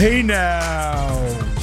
Hey now,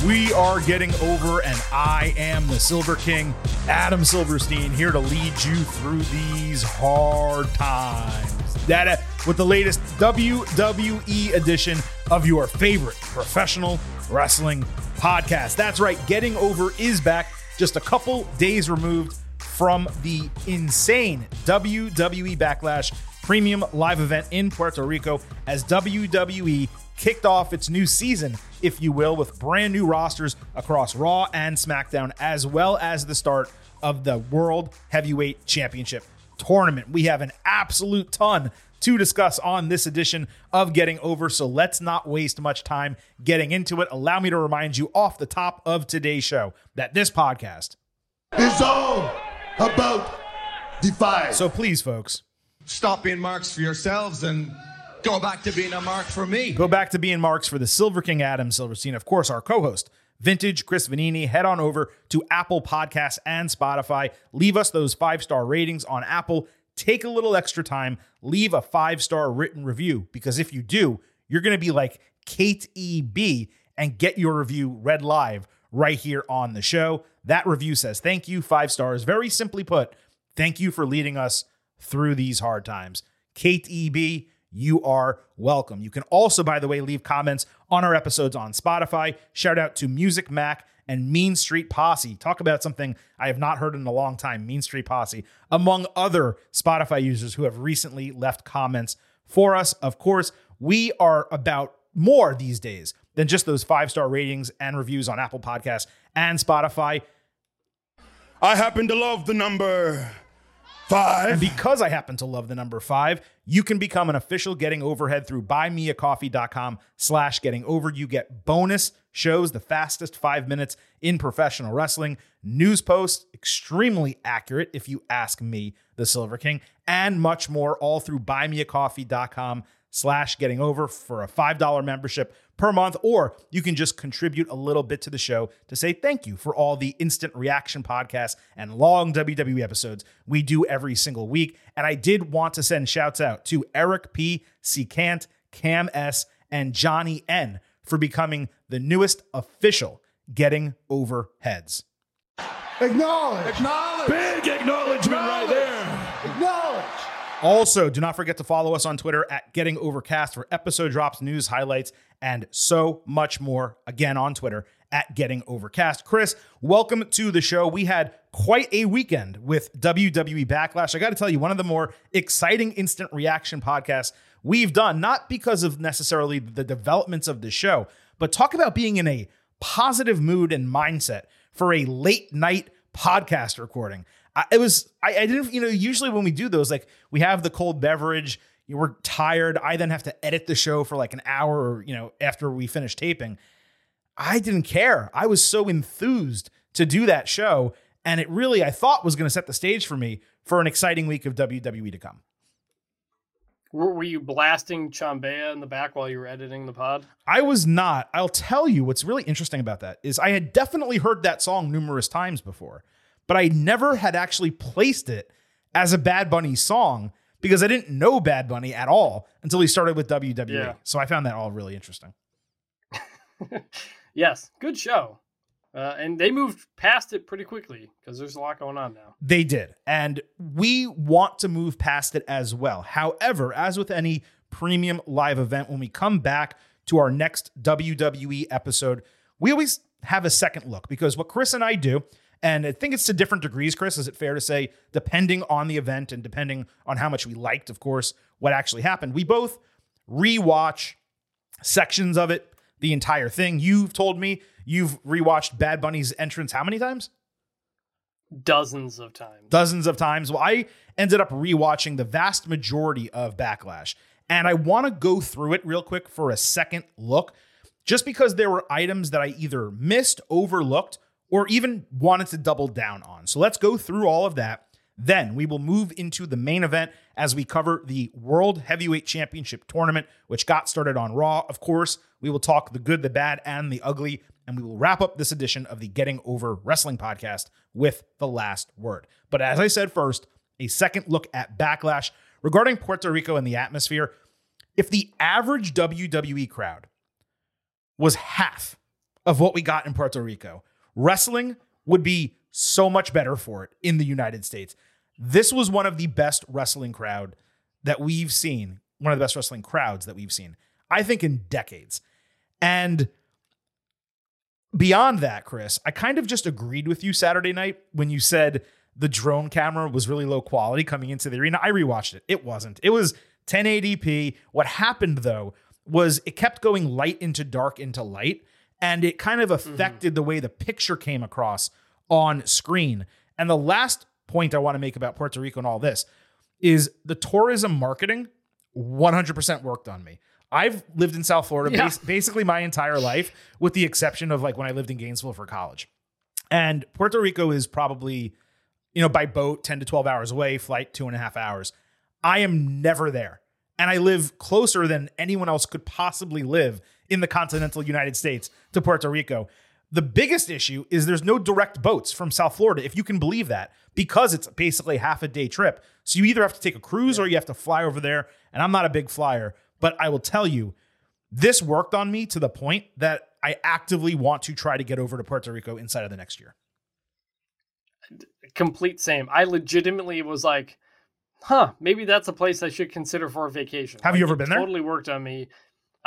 we are getting over, and I am the Silver King, Adam Silverstein, here to lead you through these hard times. That with the latest WWE edition of your favorite professional wrestling podcast. That's right, Getting Over is back, just a couple days removed from the insane WWE Backlash premium live event in Puerto Rico as WWE kicked off its new season, if you will, with brand new rosters across Raw and SmackDown, as well as the start of the World Heavyweight Championship tournament. We have an absolute ton to discuss on this edition of Getting Over, so let's not waste much time getting into it. Allow me to remind you off the top of today's show that this podcast is all about Defy. So please, folks, stop being marks for yourselves and go back to being a mark for me. Go back to being marks for the Silver King Adam Silverstein, of course, our co-host. Vintage Chris Vannini, head on over to Apple Podcasts and Spotify. Leave us those five star ratings on Apple. Take a little extra time, leave a five star written review because if you do, you're going to be like Kate E.B. and get your review read live right here on the show. That review says thank you, five stars. Very simply put, thank you for leading us through these hard times. Kate E.B., you are welcome. You can also, by the way, leave comments on our episodes on Spotify. Shout out to Music Mac and Mean Street Posse. Talk about something I have not heard in a long time Mean Street Posse, among other Spotify users who have recently left comments for us. Of course, we are about more these days than just those five star ratings and reviews on Apple Podcasts and Spotify. I happen to love the number Five. And because I happen to love the number five, you can become an official Getting Overhead through buymeacoffee.com slash getting over. You get bonus shows, the fastest five minutes in professional wrestling, news posts, extremely accurate if you ask me, the Silver King, and much more, all through buymeacoffee.com slash getting over for a $5 membership per month, or you can just contribute a little bit to the show to say thank you for all the instant reaction podcasts and long WWE episodes we do every single week. And I did want to send shouts out to Eric P. Cant, Cam S, and Johnny N for becoming the newest official Getting Over Heads. Acknowledge. Acknowledge. Big acknowledgement right there. Also, do not forget to follow us on Twitter at Getting Overcast for episode drops, news highlights, and so much more. Again, on Twitter at Getting Overcast. Chris, welcome to the show. We had quite a weekend with WWE Backlash. I got to tell you, one of the more exciting instant reaction podcasts we've done, not because of necessarily the developments of the show, but talk about being in a positive mood and mindset for a late night podcast recording. I, it was I, I didn't you know usually when we do those like we have the cold beverage you know, we're tired I then have to edit the show for like an hour or you know after we finish taping I didn't care I was so enthused to do that show and it really I thought was going to set the stage for me for an exciting week of WWE to come. Were, were you blasting Chambea in the back while you were editing the pod? I was not. I'll tell you what's really interesting about that is I had definitely heard that song numerous times before but I never had actually placed it as a Bad Bunny song because I didn't know Bad Bunny at all until he started with WWE. Yeah. So I found that all really interesting. yes, good show. Uh, and they moved past it pretty quickly because there's a lot going on now. They did. And we want to move past it as well. However, as with any premium live event, when we come back to our next WWE episode, we always have a second look because what Chris and I do and I think it's to different degrees, Chris. Is it fair to say, depending on the event and depending on how much we liked, of course, what actually happened, we both rewatch sections of it, the entire thing. You've told me you've rewatched Bad Bunny's entrance how many times? Dozens of times. Dozens of times. Well, I ended up rewatching the vast majority of Backlash. And I want to go through it real quick for a second look, just because there were items that I either missed, overlooked, or even wanted to double down on. So let's go through all of that. Then we will move into the main event as we cover the World Heavyweight Championship tournament, which got started on Raw. Of course, we will talk the good, the bad, and the ugly, and we will wrap up this edition of the Getting Over Wrestling podcast with the last word. But as I said first, a second look at backlash regarding Puerto Rico and the atmosphere. If the average WWE crowd was half of what we got in Puerto Rico. Wrestling would be so much better for it in the United States. This was one of the best wrestling crowd that we've seen, one of the best wrestling crowds that we've seen, I think in decades. And beyond that, Chris, I kind of just agreed with you Saturday night when you said the drone camera was really low quality coming into the arena. I rewatched it. It wasn't. It was 1080p. What happened though was it kept going light into dark into light and it kind of affected mm-hmm. the way the picture came across on screen. And the last point I want to make about Puerto Rico and all this is the tourism marketing 100% worked on me. I've lived in South Florida yeah. bas- basically my entire life, with the exception of like when I lived in Gainesville for college. And Puerto Rico is probably, you know, by boat 10 to 12 hours away, flight two and a half hours. I am never there. And I live closer than anyone else could possibly live in the continental United States to Puerto Rico. The biggest issue is there's no direct boats from South Florida, if you can believe that, because it's basically half a day trip. So you either have to take a cruise or you have to fly over there. And I'm not a big flyer, but I will tell you, this worked on me to the point that I actively want to try to get over to Puerto Rico inside of the next year. Complete same. I legitimately was like, huh, maybe that's a place I should consider for a vacation. Have like, you ever been there? Totally worked on me.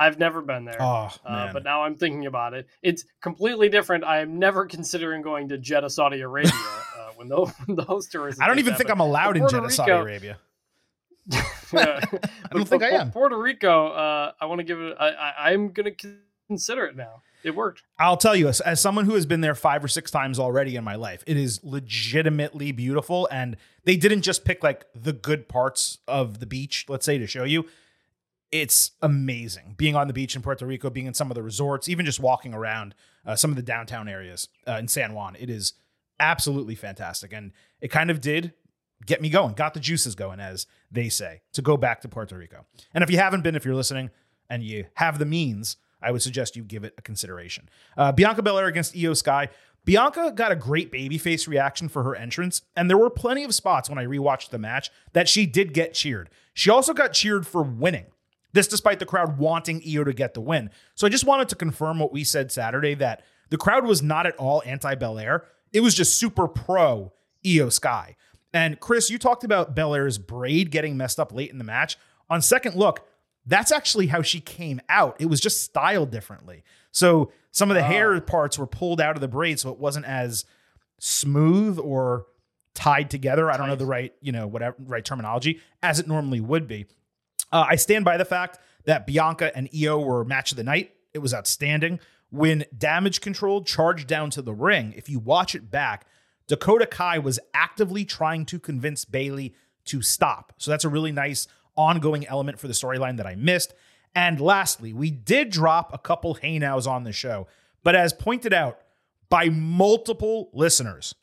I've never been there. Oh, uh, but now I'm thinking about it. It's completely different. I am never considering going to Jeddah, Saudi Arabia uh, when, those, when those tourists. I don't even think I'm allowed in Jeddah, Rico, Saudi Arabia. yeah. I don't think I am. Puerto Rico, uh, I want to give it. I, am going to consider it now. It worked. I'll tell you, as, as someone who has been there five or six times already in my life, it is legitimately beautiful. And they didn't just pick like the good parts of the beach, let's say, to show you it's amazing being on the beach in Puerto Rico, being in some of the resorts, even just walking around uh, some of the downtown areas uh, in San Juan. It is absolutely fantastic. And it kind of did get me going, got the juices going, as they say, to go back to Puerto Rico. And if you haven't been, if you're listening and you have the means, I would suggest you give it a consideration. Uh, Bianca Belair against Iyo Sky. Bianca got a great babyface reaction for her entrance, and there were plenty of spots when I rewatched the match that she did get cheered. She also got cheered for winning. This despite the crowd wanting Iyo to get the win. So I just wanted to confirm what we said Saturday that the crowd was not at all anti Belair. It was just super pro Iyo Sky. And Chris, you talked about Belair's braid getting messed up late in the match. On second look, that's actually how she came out. It was just styled differently. So some of the hair parts were pulled out of the braid so it wasn't as smooth or tied together. I don't know the right, you know, whatever right terminology as it normally would be. Uh, I stand by the fact that Bianca and Iyo were match of the night. It was outstanding. When Damage Control charged down to the ring, if you watch it back, Dakota Kai was actively trying to convince Bayley to stop. So that's a really nice ongoing element for the storyline that I missed. And lastly, we did drop a couple hey nows on the show, but as pointed out by multiple listeners,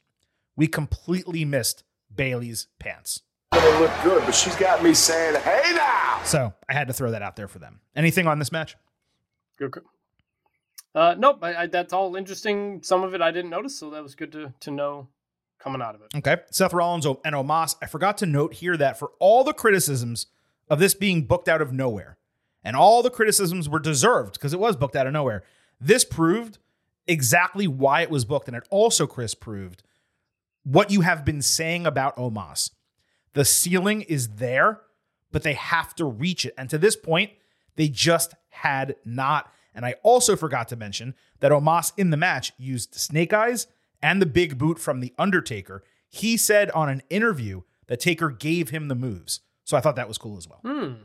we completely missed Bayley's pants gonna look good, but she's got me saying, "Hey now!" So I had to throw that out there for them. Anything on this match? Good. Uh, nope. I, I, that's all interesting. Some of it I didn't notice, so that was good to to know coming out of it. Okay. Seth Rollins and Omos. I forgot to note here that for all the criticisms of this being booked out of nowhere, and all the criticisms were deserved because it was booked out of nowhere, this proved exactly why it was booked, and it also, Chris, proved what you have been saying about Omos the ceiling is there, but they have to reach it. And to this point, they just had not. And I also forgot to mention that Omos in the match used snake eyes and the big boot from The Undertaker. He said on an interview that Taker gave him the moves. So I thought that was cool as well. Hmm.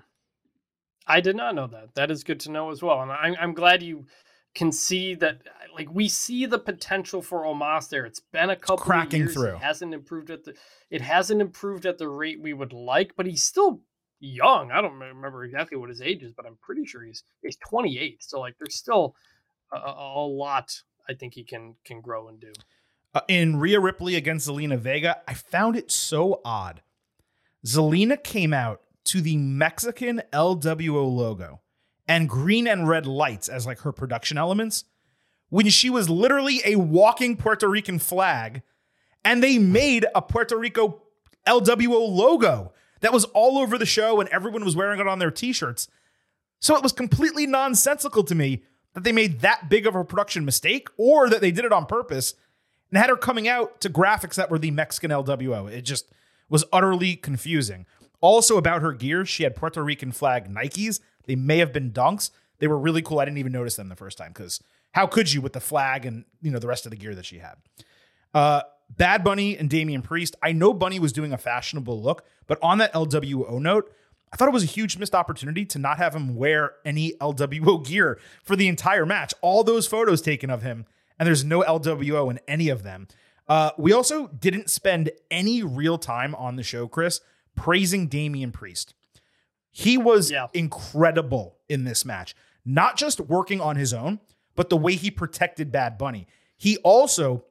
I did not know that. That is good to know as well. And I'm, I'm glad you can see that like we see the potential for Omos there. It's been a couple cracking years. through. It hasn't improved at the it hasn't improved at the rate we would like, but he's still young. I don't remember exactly what his age is, but I'm pretty sure he's he's 28. So like there's still a, a lot I think he can can grow and do. Uh, in Rhea Ripley against Zelina Vega, I found it so odd. Zelina came out to the Mexican LWO logo and green and red lights as like her production elements when she was literally a walking Puerto Rican flag and they made a Puerto Rico LWO logo that was all over the show and everyone was wearing it on their t-shirts. So it was completely nonsensical to me that they made that big of a production mistake or that they did it on purpose and had her coming out to graphics that were the Mexican LWO. It just was utterly confusing. Also, about her gear, she had Puerto Rican flag Nikes. They may have been dunks. They were really cool. I didn't even notice them the first time because how could you with the flag and you know the rest of the gear that she had? Uh, Bad Bunny and Damian Priest. I know Bunny was doing a fashionable look, but on that LWO note, I thought it was a huge missed opportunity to not have him wear any LWO gear for the entire match. All those photos taken of him, and there's no LWO in any of them. Uh, we also didn't spend any real time on the show, Chris, praising Damian Priest. He was Yeah. incredible in this match, not just working on his own, but the way he protected Bad Bunny. He also,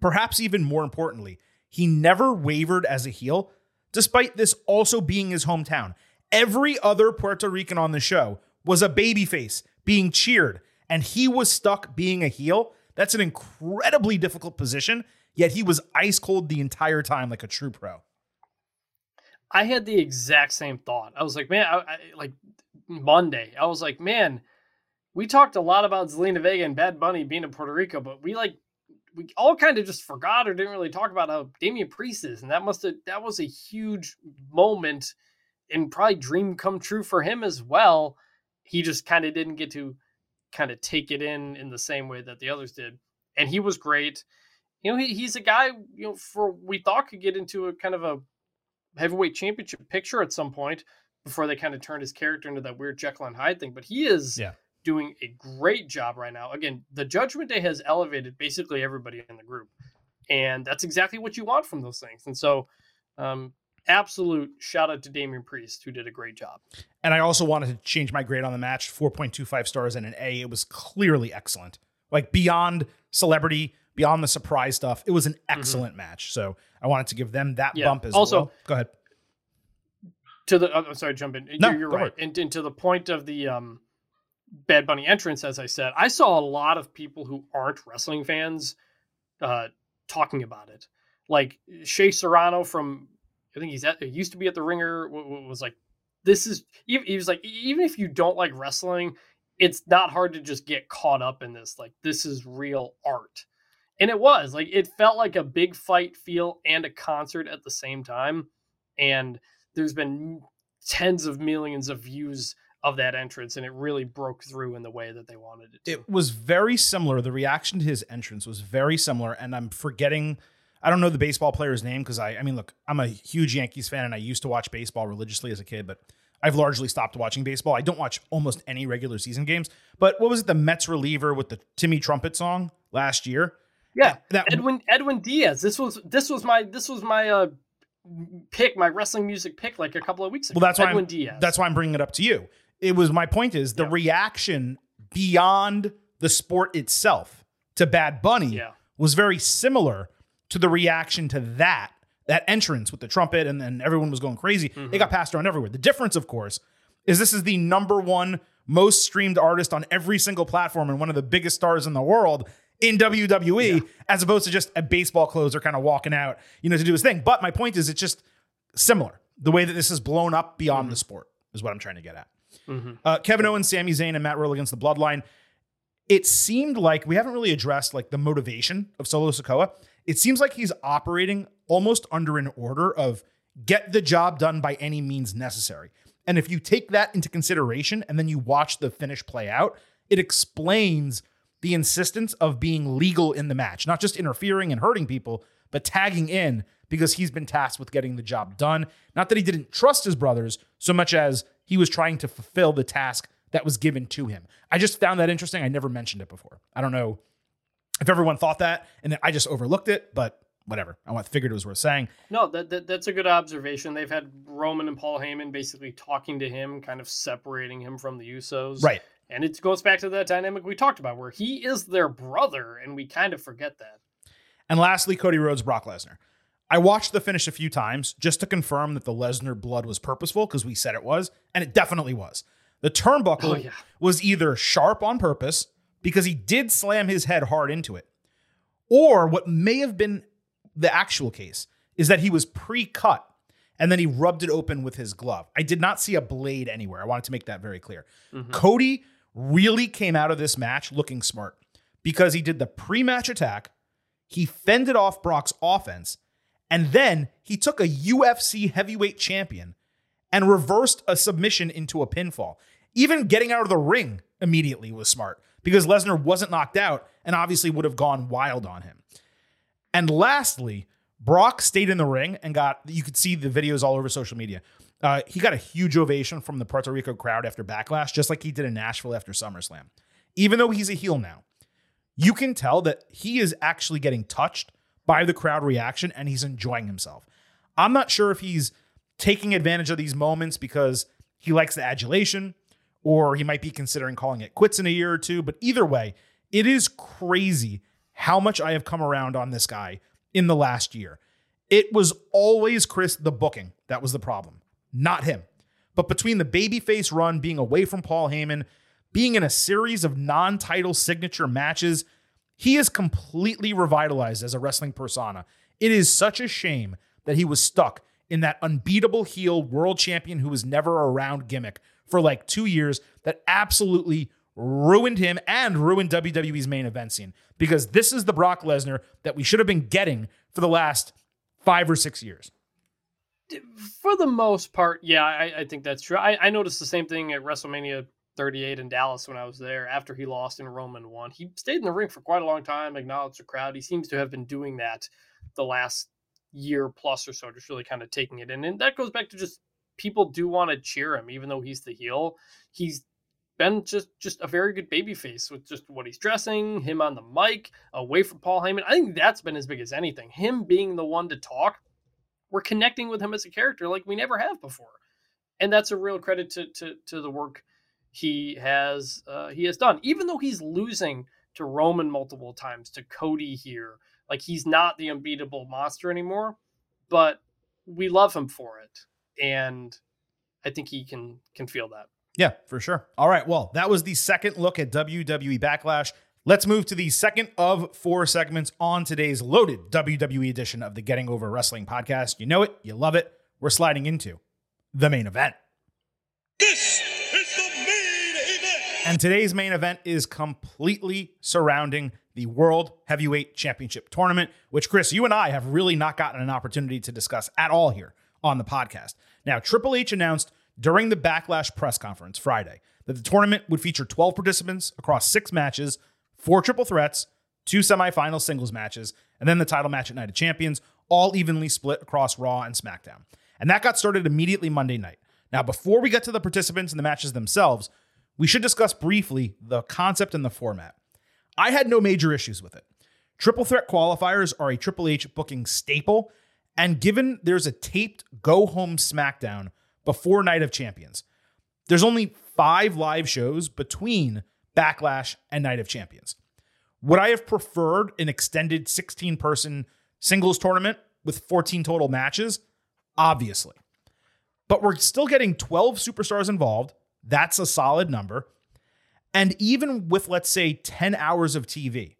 perhaps even more importantly, he never wavered as a heel, despite this also being his hometown. Every other Puerto Rican on the show was a babyface being cheered, and he was stuck being a heel. That's an incredibly difficult position, yet he was ice cold the entire time like a true pro. I had the exact same thought. I was like, man, I, I, like Monday, I was like, man, we talked a lot about Zelina Vega and Bad Bunny being in Puerto Rico, but we like we all kind of just forgot or didn't really talk about how Damian Priest is, and that must have that was a huge moment and probably dream come true for him as well. He just kind of didn't get to kind of take it in in the same way that the others did, and he was great. You know, he, he's a guy you know for we thought could get into a kind of a heavyweight championship picture at some point before they kind of turned his character into that weird Jekyll and Hyde thing. But he is Yeah. doing a great job right now. Again, the Judgment Day has elevated basically everybody in the group, and that's exactly what you want from those things. And so, um, absolute shout out to Damian Priest who did a great job. And I also wanted to change my grade on the match 4.25 stars and an A. It was clearly excellent. Like beyond celebrity, beyond the surprise stuff. It was an excellent match. So I wanted to give them that Mm-hmm. Yeah. bump as Also- well. Go ahead. to the oh, I'm sorry, jump in. No, you're, you're right. And, and to the point of the um, Bad Bunny entrance, as I said, I saw a lot of people who aren't wrestling fans uh, talking about it. Like Shea Serrano from, I think he's at, used to be at the Ringer, was like, this is, he was like, even if you don't like wrestling, it's not hard to just get caught up in this. Like, this is real art. And it was like, it felt like a big fight feel and a concert at the same time. And there's been tens of millions of views of that entrance and it really broke through in the way that they wanted it to. It was very similar. The reaction to his entrance was very similar. And I'm forgetting, I don't know the baseball player's name because I, I mean, look, I'm a huge Yankees fan and I used to watch baseball religiously as a kid, but I've largely stopped watching baseball. I don't watch almost any regular season games. But what was it, the Mets reliever with the Timmy Trumpet song last year? Yeah, That, Edwin Edwin Diaz. This was this was my this was my uh pick, my wrestling music pick like a couple of weeks ago. Well, that's why Edwin I'm, Diaz. that's why I'm bringing it up to you. It was my point is the Yeah. reaction beyond the sport itself to Bad Bunny Yeah. was very similar to the reaction to that that entrance with the trumpet and then everyone was going crazy. Mm-hmm. It got passed around everywhere. The difference, of course, is this is the number one most streamed artist on every single platform and one of the biggest stars in the world in WWE, as opposed to just a baseball closer kind of walking out, you know, to do his thing. But my point is, it's just similar. The way that this is blown up beyond Mm-hmm. the sport is what I'm trying to get at. Uh, Kevin Owens, Sami Zayn, and Matt Riddle against the Bloodline. It seemed like we haven't really addressed like the motivation of Solo Sikoa. It seems like he's operating almost under an order of get the job done by any means necessary. And if you take that into consideration and then you watch the finish play out, it explains the insistence of being legal in the match, not just interfering and hurting people, but tagging in because he's been tasked with getting the job done. Not that he didn't trust his brothers so much as he was trying to fulfill the task that was given to him. I just found that interesting. I never mentioned it before. I don't know if everyone thought that and I just overlooked it, but whatever. I figured it was worth saying. No, that, that that's a good observation. They've had Roman and Paul Heyman basically talking to him, kind of separating him from the Usos. Right. And it goes back to that dynamic we talked about where he is their brother and we kind of forget that. And lastly, Cody Rhodes, Brock Lesnar. I watched the finish a few times just to confirm that the Lesnar blood was purposeful because we said it was, and it definitely was. The turnbuckle Oh, yeah. was either sharp on purpose because he did slam his head hard into it, or what may have been the actual case is that he was pre cut and then he rubbed it open with his glove. I did not see a blade anywhere. I wanted to make that very clear. Mm-hmm. Cody really came out of this match looking smart because he did the pre match attack, he fended off Brock's offense, and then he took a UFC heavyweight champion and reversed a submission into a pinfall. Even getting out of the ring immediately was smart because Lesnar wasn't knocked out and obviously would have gone wild on him. And lastly, Brock stayed in the ring and got, you could see the videos all over social media. Uh, he got a huge ovation from the Puerto Rico crowd after Backlash, just like he did in Nashville after SummerSlam. Even though he's a heel now, you can tell that he is actually getting touched by the crowd reaction and he's enjoying himself. I'm not sure if he's taking advantage of these moments because he likes the adulation or he might be considering calling it quits in a year or two. But either way, it is crazy how much I have come around on this guy in the last year. It was always Chris, the booking, that was the problem, not him. But between the babyface run, being away from Paul Heyman, being in a series of non title signature matches, he is completely revitalized as a wrestling persona. It is such a shame that he was stuck in that unbeatable heel world champion who was never around gimmick for like two years that absolutely ruined him and ruined WWE's main event scene because this is the Brock Lesnar that we should have been getting for the last five or six years. For the most part, yeah, I, I think that's true. I, I noticed the same thing at WrestleMania 38 in Dallas when I was there after he lost in Roman won. He stayed in the ring for quite a long time, acknowledged the crowd. He seems to have been doing that the last year plus or so, just really kind of taking it in. And that goes back to just people do want to cheer him, even though he's the heel. He's been just just a very good baby face with just what he's dressing, him on the mic, away from Paul Heyman. I think that's been as big as anything. Him being the one to talk, we're connecting with him as a character like we never have before, and that's a real credit to to, to the work he has uh, he has done. Even though he's losing to Roman multiple times, to Cody here, like he's not the unbeatable monster anymore, but we love him for it, and I think he can can feel that. Yeah, for sure. All right. Well, that was the second look at WWE Backlash. Let's move to the second of four segments on today's loaded WWE edition of the Getting Over Wrestling podcast. You know it, you love it. We're sliding into the main event. This is the main event. And today's main event is completely surrounding the World Heavyweight Championship tournament, which, Chris, you and I have really not gotten an opportunity to discuss at all here on the podcast. Now, Triple H announced during the Backlash press conference Friday that the tournament would feature 12 participants across six matches, four triple threats, two semifinal singles matches, and then the title match at Night of Champions, all evenly split across Raw and SmackDown. And that got started immediately Monday night. Now, before we get to the participants and the matches themselves, we should discuss briefly the concept and the format. I had no major issues with it. Triple threat qualifiers are a Triple H booking staple, and given there's a taped go home SmackDown before Night of Champions. There's only five live shows between Backlash and Night of Champions. Would I have preferred an extended 16 person singles tournament with 14 total matches? Obviously. But we're still getting 12 superstars involved. That's a solid number. And even with, let's say, 10 hours of TV,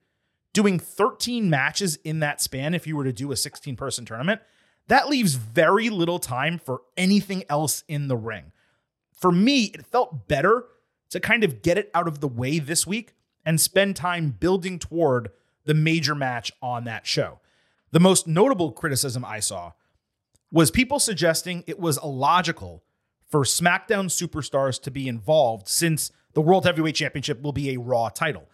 doing 13 matches in that span, if you were to do a 16 person tournament, that leaves very little time for anything else in the ring. For me, it felt better to kind of get it out of the way this week and spend time building toward the major match on that show. The most notable criticism I saw was people suggesting it was illogical for SmackDown superstars to be involved since the World Heavyweight Championship will be a Raw title.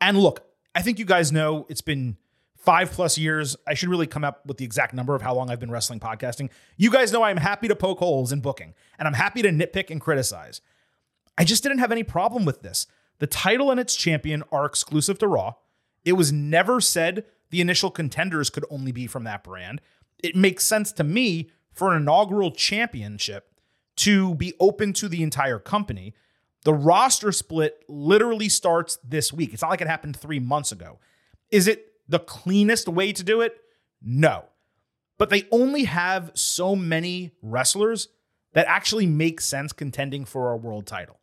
And look, I think you guys know it's been five plus years. I should really come up with the exact number of how long I've been wrestling podcasting. You guys know I'm happy to poke holes in booking and I'm happy to nitpick and criticize. I just didn't have any problem with this. The title and its champion are exclusive to Raw. It was never said the initial contenders could only be from that brand. It makes sense to me for an inaugural championship to be open to the entire company. The roster split literally starts this week. It's not like it happened three months ago. Is it the cleanest way to do it? No. But they only have so many wrestlers that actually make sense contending for a world title.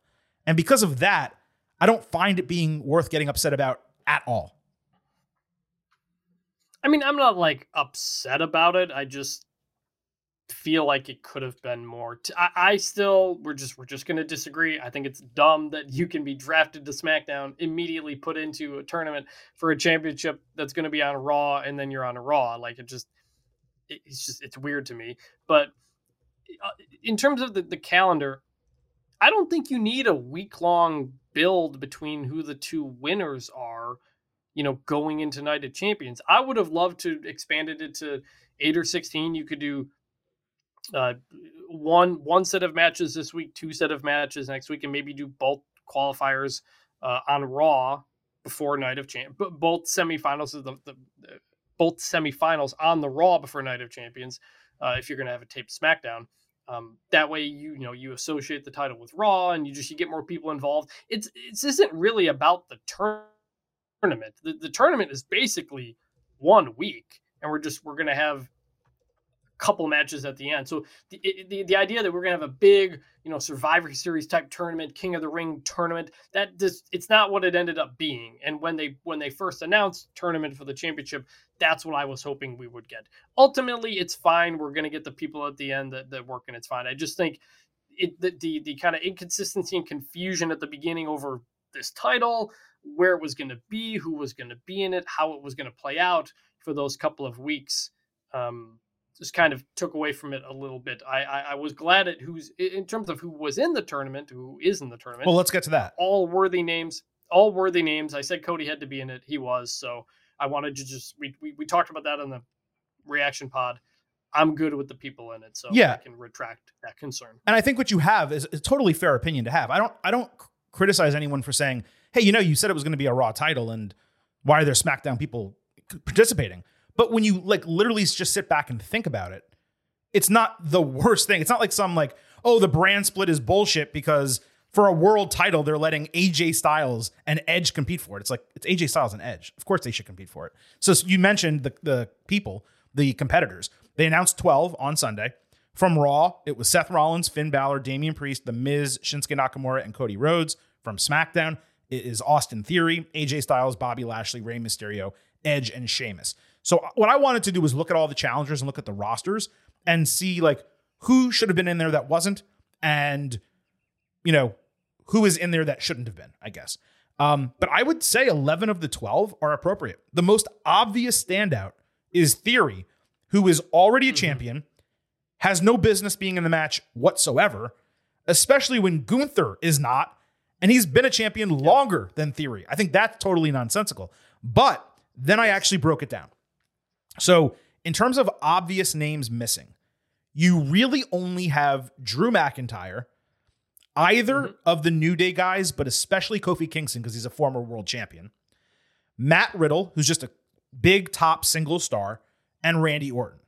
And because of that, I don't find it being worth getting upset about at all. I mean, I'm not like upset about it. I just feel like it could have been more. T- I, I still we're just we're just gonna disagree. I think it's dumb that you can be drafted to SmackDown, immediately put into a tournament for a championship that's gonna be on Raw, and then you're on a Raw. Like it just it, it's just it's weird to me. But uh, in terms of the, the calendar, I don't think you need a week long build between who the two winners are. You know, going into Night of Champions, I would have loved to expanded it to eight or sixteen. You could do uh, one one set of matches this week, two set of matches next week, and maybe do both qualifiers uh, on Raw before Night of Champions. Both semifinals of the, the, the, both semifinals on the Raw before Night of Champions. Uh, if you're going to have a taped SmackDown, um, that way you you know you associate the title with Raw, and you just you get more people involved. It's it's isn't really about the tournament. The, the tournament is basically one week, and we're just we're going to have couple matches at the end. So the, the, the idea that we're going to have a big, you know, Survivor Series type tournament, King of the Ring tournament, that just it's not what it ended up being. And when they when they first announced tournament for the championship, that's what I was hoping we would get. Ultimately, it's fine. We're going to get the people at the end that, that work and it's fine. I just think it the the, the kind of inconsistency and confusion at the beginning over this title, where it was going to be, who was going to be in it, how it was going to play out for those couple of weeks. Um, just kind of took away from it a little bit. I, I, I was glad at who's in terms of who was in the tournament, who is in the tournament. Well, let's get to that. All worthy names, all worthy names. I said Cody had to be in it. He was. So I wanted to just we we, we talked about that on the reaction pod. I'm good with the people in it, so yeah. I can retract that concern. And I think what you have is a totally fair opinion to have. I don't I don't criticize anyone for saying, "Hey, you know, you said it was going to be a Raw title, and why are there SmackDown people participating?" But when you like literally just sit back and think about it, it's not the worst thing. It's not like some like, oh, the brand split is bullshit because for a world title, they're letting AJ Styles and Edge compete for it. It's like it's AJ Styles and Edge. Of course they should compete for it. So you mentioned the the people, the competitors. They announced 12 on Sunday. From Raw, it was Seth Rollins, Finn Balor, Damian Priest, The Miz, Shinsuke Nakamura, and Cody Rhodes. From SmackDown, it is Austin Theory, AJ Styles, Bobby Lashley, Rey Mysterio, Edge, and Sheamus. So uh, what I wanted to do was look at all the challengers and look at the rosters and see like who should have been in there that wasn't, and you know who is in there that shouldn't have been. I guess. Um, but I would say 11 of the 12 are appropriate. The most obvious standout is Theory, who is already a mm-hmm. champion, has no business being in the match whatsoever, especially when Gunther is not, and he's been a champion longer than Theory. I think that's totally nonsensical. But then I actually broke it down. So, in terms of obvious names missing, you really only have Drew McIntyre, either mm-hmm. of the New Day guys, but especially Kofi Kingston because he's a former world champion, Matt Riddle, who's just a big top single star, and Randy Orton.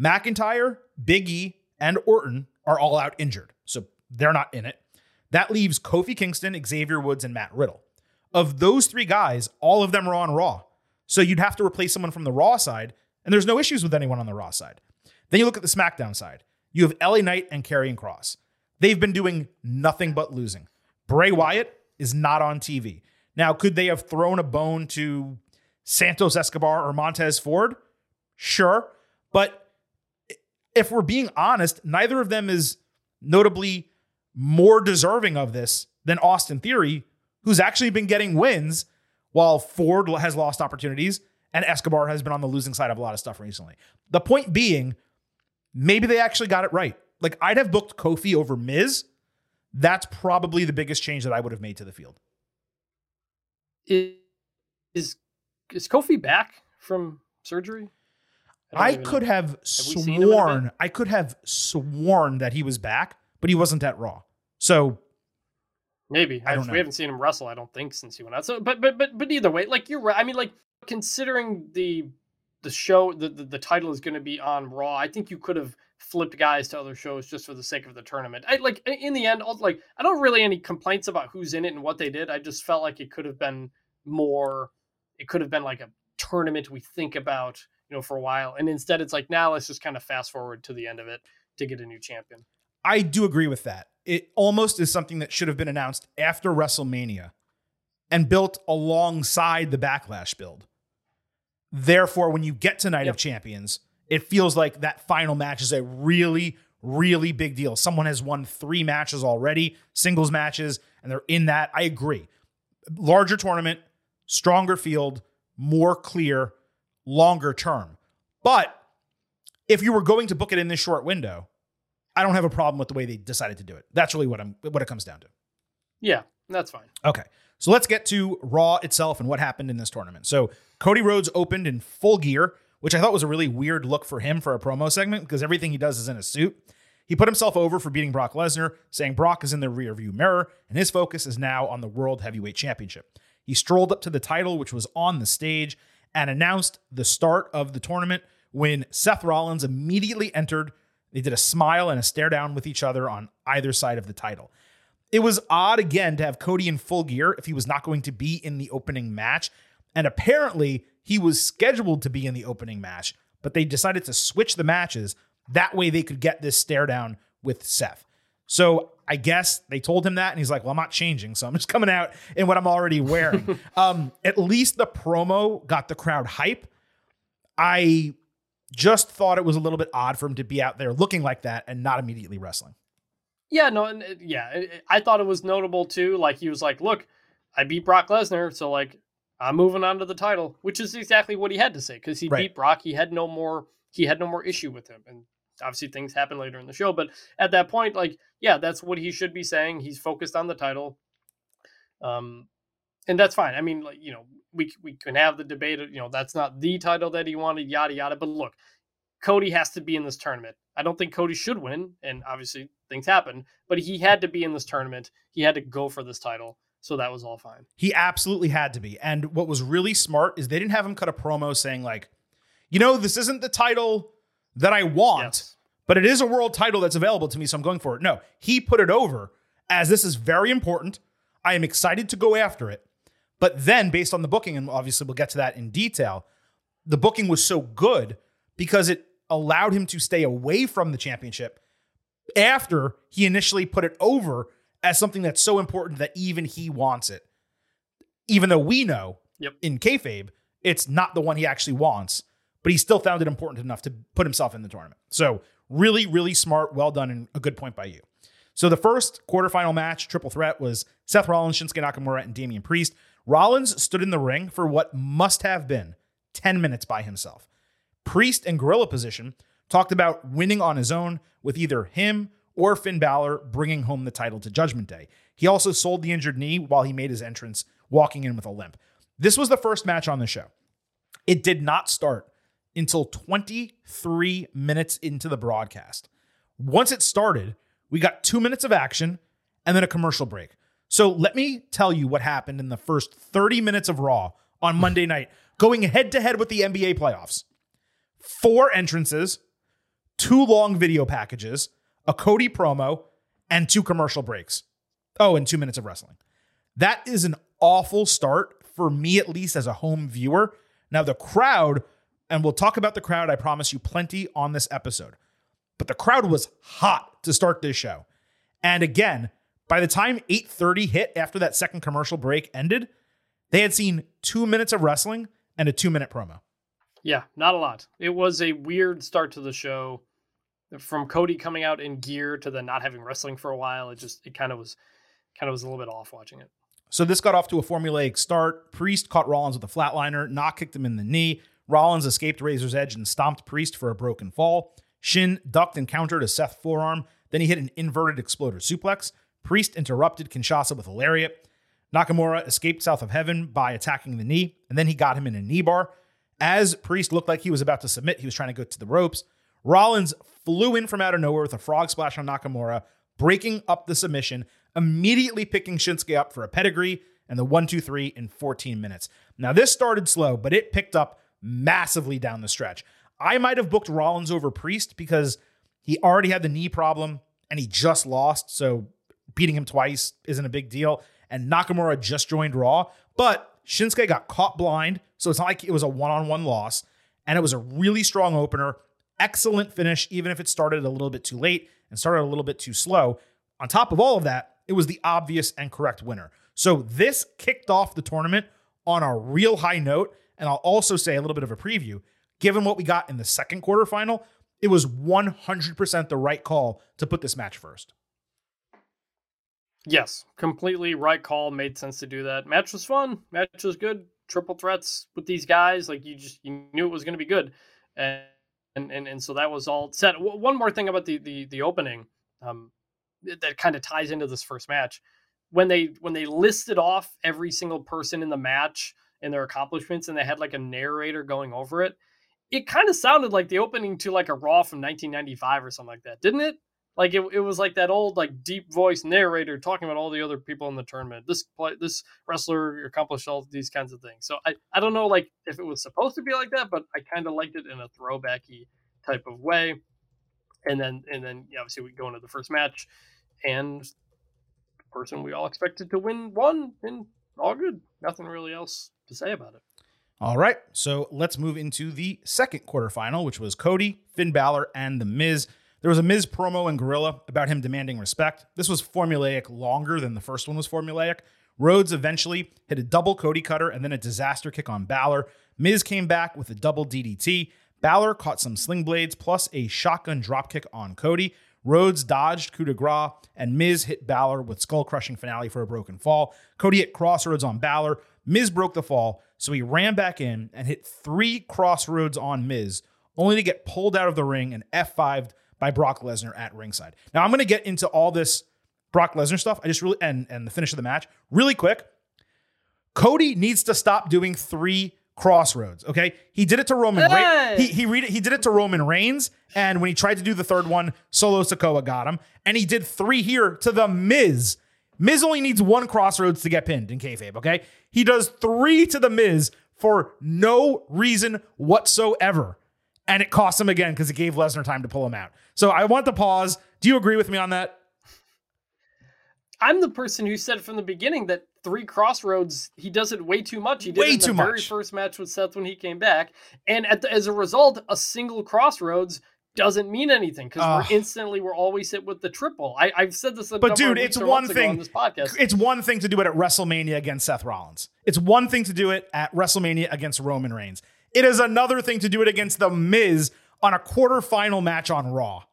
McIntyre, Big E, and Orton are all out injured, so they're not in it. That leaves Kofi Kingston, Xavier Woods, and Matt Riddle. Of those three guys, all of them are on Raw. So you'd have to replace someone from the Raw side and there's no issues with anyone on the Raw side. Then you look at the SmackDown side. You have LA Knight and Karrion Kross. They've been doing nothing but losing. Bray Wyatt is not on TV. Now, could they have thrown a bone to Santos Escobar or Montez Ford? Sure. But if we're being honest, neither of them is notably more deserving of this than Austin Theory, who's actually been getting wins while Ford has lost opportunities and Escobar has been on the losing side of a lot of stuff recently. The point being, maybe they actually got it right. Like I'd have booked Kofi over Miz. That's probably the biggest change that I would have made to the field. Is is, is Kofi back from surgery? I, I could know. have, have sworn I could have sworn that he was back, but he wasn't at Raw. So maybe I don't know. we haven't seen him wrestle. I don't think since he went out. So, but but but but either way, like you're right. I mean, like considering the the show the, the, the title is going to be on raw i think you could have flipped guys to other shows just for the sake of the tournament. I like in the end like i don't really any complaints about who's in it and what they did i just felt like it could have been more it could have been like a tournament we think about you know for a while and instead it's like now let's just kind of fast forward to the end of it to get a new champion. I do agree with that. It almost is something that should have been announced after wrestlemania and built alongside the backlash build Therefore, when you get to Night yep. of Champions, it feels like that final match is a really, really big deal. Someone has won three matches already, singles matches, and they're in that. I agree. Larger tournament, stronger field, more clear, longer term. But if you were going to book it in this short window, I don't have a problem with the way they decided to do it. That's really what I'm what it comes down to. Yeah, that's fine. Okay. So let's get to Raw itself and what happened in this tournament. So Cody Rhodes opened in full gear, which I thought was a really weird look for him for a promo segment because everything he does is in a suit. He put himself over for beating Brock Lesnar, saying Brock is in the rearview mirror and his focus is now on the World Heavyweight Championship. He strolled up to the title, which was on the stage, and announced the start of the tournament when Seth Rollins immediately entered. They did a smile and a stare down with each other on either side of the title. It was odd again to have Cody in full gear if he was not going to be in the opening match. And apparently, he was scheduled to be in the opening match, but they decided to switch the matches. That way, they could get this stare down with Seth. So I guess they told him that, and he's like, "Well, I'm not changing, so I'm just coming out in what I'm already wearing." um, at least the promo got the crowd hype. I just thought it was a little bit odd for him to be out there looking like that and not immediately wrestling. Yeah, no, and yeah, it- I thought it was notable too. Like he was like, "Look, I beat Brock Lesnar, so like I'm moving on to the title," which is exactly what he had to say because he Right. beat Brock. He had no more. He had no more issue with him, and obviously things happen later in the show. But at that point, like, yeah, that's what he should be saying. He's focused on the title, um, and that's fine. I mean, like you know, we we can have the debate. You know, that's not the title that he wanted, yada yada. But look, Cody has to be in this tournament. I don't think Cody should win, and obviously things happen, but he had to be in this tournament. He had to go for this title, so that was all fine. He absolutely had to be. And what was really smart is they didn't have him cut a promo saying, like, you know, this isn't the title that I want, Yes. but it is a world title that's available to me, so I'm going for it. No, he put it over as this is very important. I am excited to go after it. But then, based on the booking, and obviously we'll get to that in detail, the booking was so good because it allowed him to stay away from the championship after he initially put it over as something that's so important that even he wants it. Even though we know Yep. in kayfabe, it's not the one he actually wants, but he still found it important enough to put himself in the tournament. So, really, really smart, well done, and a good point by you. So, the first quarterfinal match, triple threat, was Seth Rollins, Shinsuke Nakamura, and Damian Priest. Rollins stood in the ring for what must have been 10 minutes by himself. Priest and gorilla position talked about winning on his own with either him or Finn Balor bringing home the title to Judgment Day. He also sold the injured knee while he made his entrance, walking in with a limp. This was the first match on the show. It did not start until 23 minutes into the broadcast. Once it started, we got two minutes of action and then a commercial break. So let me tell you what happened in the first 30 minutes of Raw on Monday night, going head to head with the NBA playoffs. Four entrances, two long video packages, a Cody promo, and two commercial breaks. Oh, and two minutes of wrestling. That is an awful start for me, at least as a home viewer. Now, the crowd, and we'll talk about the crowd, I promise you plenty on this episode, but the crowd was hot to start this show. And again, by the time 8:30 hit after that second commercial break ended, they had seen two minutes of wrestling and a two-minute promo. Yeah, not a lot. It was a weird start to the show. From Cody coming out in gear to then not having wrestling for a while, it just it kind of was kind of was a little bit off watching it. So this got off to a formulaic start. Priest caught Rollins with a flatliner. Nak kicked him in the knee. Rollins escaped Razor's Edge and stomped Priest for a broken fall. Shin ducked and countered a Seth forearm. Then he hit an inverted exploder suplex. Priest interrupted Kinshasa with a lariat. Nakamura escaped south of heaven by attacking the knee, and then he got him in a knee bar. As Priest looked like he was about to submit, he was trying to go to the ropes. Rollins flew in from out of nowhere with a frog splash on Nakamura, breaking up the submission, immediately picking Shinsuke up for a pedigree and the one, two, three in 14 minutes. Now, this started slow, but it picked up massively down the stretch. I might have booked Rollins over Priest because he already had the knee problem and he just lost. So beating him twice isn't a big deal. And Nakamura just joined Raw, but Shinsuke got caught blind. So it's not like it was a one on one loss. And it was a really strong opener. Excellent finish, even if it started a little bit too late and started a little bit too slow. On top of all of that, it was the obvious and correct winner. So this kicked off the tournament on a real high note. And I'll also say a little bit of a preview given what we got in the second quarterfinal, it was 100% the right call to put this match first. Yes, completely right call. Made sense to do that. Match was fun. Match was good. Triple threats with these guys, like you just you knew it was going to be good, and, and and so that was all set. One more thing about the the the opening, um, that kind of ties into this first match. When they when they listed off every single person in the match and their accomplishments, and they had like a narrator going over it, it kind of sounded like the opening to like a Raw from 1995 or something like that, didn't it? Like it, it was like that old like deep voice narrator talking about all the other people in the tournament. This play, this wrestler accomplished all these kinds of things. So I, I don't know like if it was supposed to be like that, but I kind of liked it in a throwbacky type of way. And then and then obviously we go into the first match, and the person we all expected to win won, and all good. Nothing really else to say about it. All right, so let's move into the second quarterfinal, which was Cody, Finn Balor, and The Miz. There was a Miz promo in Gorilla about him demanding respect. This was formulaic longer than the first one was formulaic. Rhodes eventually hit a double Cody cutter and then a disaster kick on Balor. Miz came back with a double DDT. Balor caught some sling blades plus a shotgun dropkick on Cody. Rhodes dodged coup de grace, and Miz hit Balor with skull crushing finale for a broken fall. Cody hit crossroads on Balor. Miz broke the fall, so he ran back in and hit three crossroads on Miz, only to get pulled out of the ring and F5'd by Brock Lesnar at ringside. Now I'm going to get into all this Brock Lesnar stuff. I just really and and the finish of the match really quick. Cody needs to stop doing three crossroads. Okay, he did it to Roman. Hey! Re- he he read it, he did it to Roman Reigns, and when he tried to do the third one, Solo Sikoa got him, and he did three here to the Miz. Miz only needs one crossroads to get pinned in kayfabe. Okay, he does three to the Miz for no reason whatsoever and it cost him again because it gave Lesnar time to pull him out. So I want to pause. Do you agree with me on that? I'm the person who said from the beginning that three crossroads he does it way too much. He did Way it in the very much. first match with Seth when he came back, and at the, as a result, a single crossroads doesn't mean anything because Ugh. we're instantly we're always hit with the triple. I, I've said this, a But dude, it's one thing. on this podcast. It's one thing to do it at WrestleMania against Seth Rollins. It's one thing to do it at WrestleMania against Roman Reigns. It is another thing to do it against The Miz on a quarterfinal match on Raw.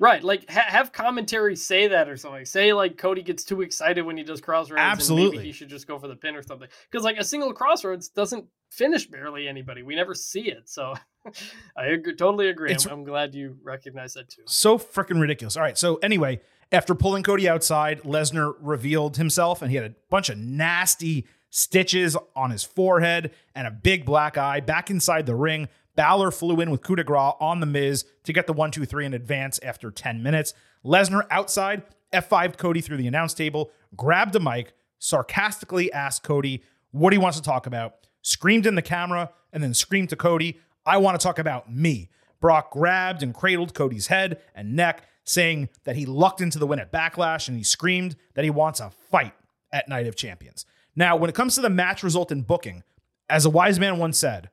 Right, like ha- have commentary say that or something. Say like Cody gets too excited when he does crossroads, and Absolutely. maybe he should just go for the pin or something. Because like a single crossroads doesn't finish barely anybody. We never see it, so I agree, totally agree. I'm, I'm glad you recognize that too. So freaking ridiculous. All right. So anyway, after pulling Cody outside, Lesnar revealed himself and he had a bunch of nasty stitches on his forehead and a big black eye back inside the ring. Balor flew in with coup de grace on the Miz to get the one, two, three in advance after 10 minutes. Lesnar outside F5'd Cody through the announce table, grabbed a mic, sarcastically asked Cody what he wants to talk about, screamed in the camera, and then screamed to Cody, I want to talk about me. Brock grabbed and cradled Cody's head and neck, saying that he lucked into the win at Backlash and he screamed that he wants a fight at Night of Champions. Now, when it comes to the match result in booking, as a wise man once said,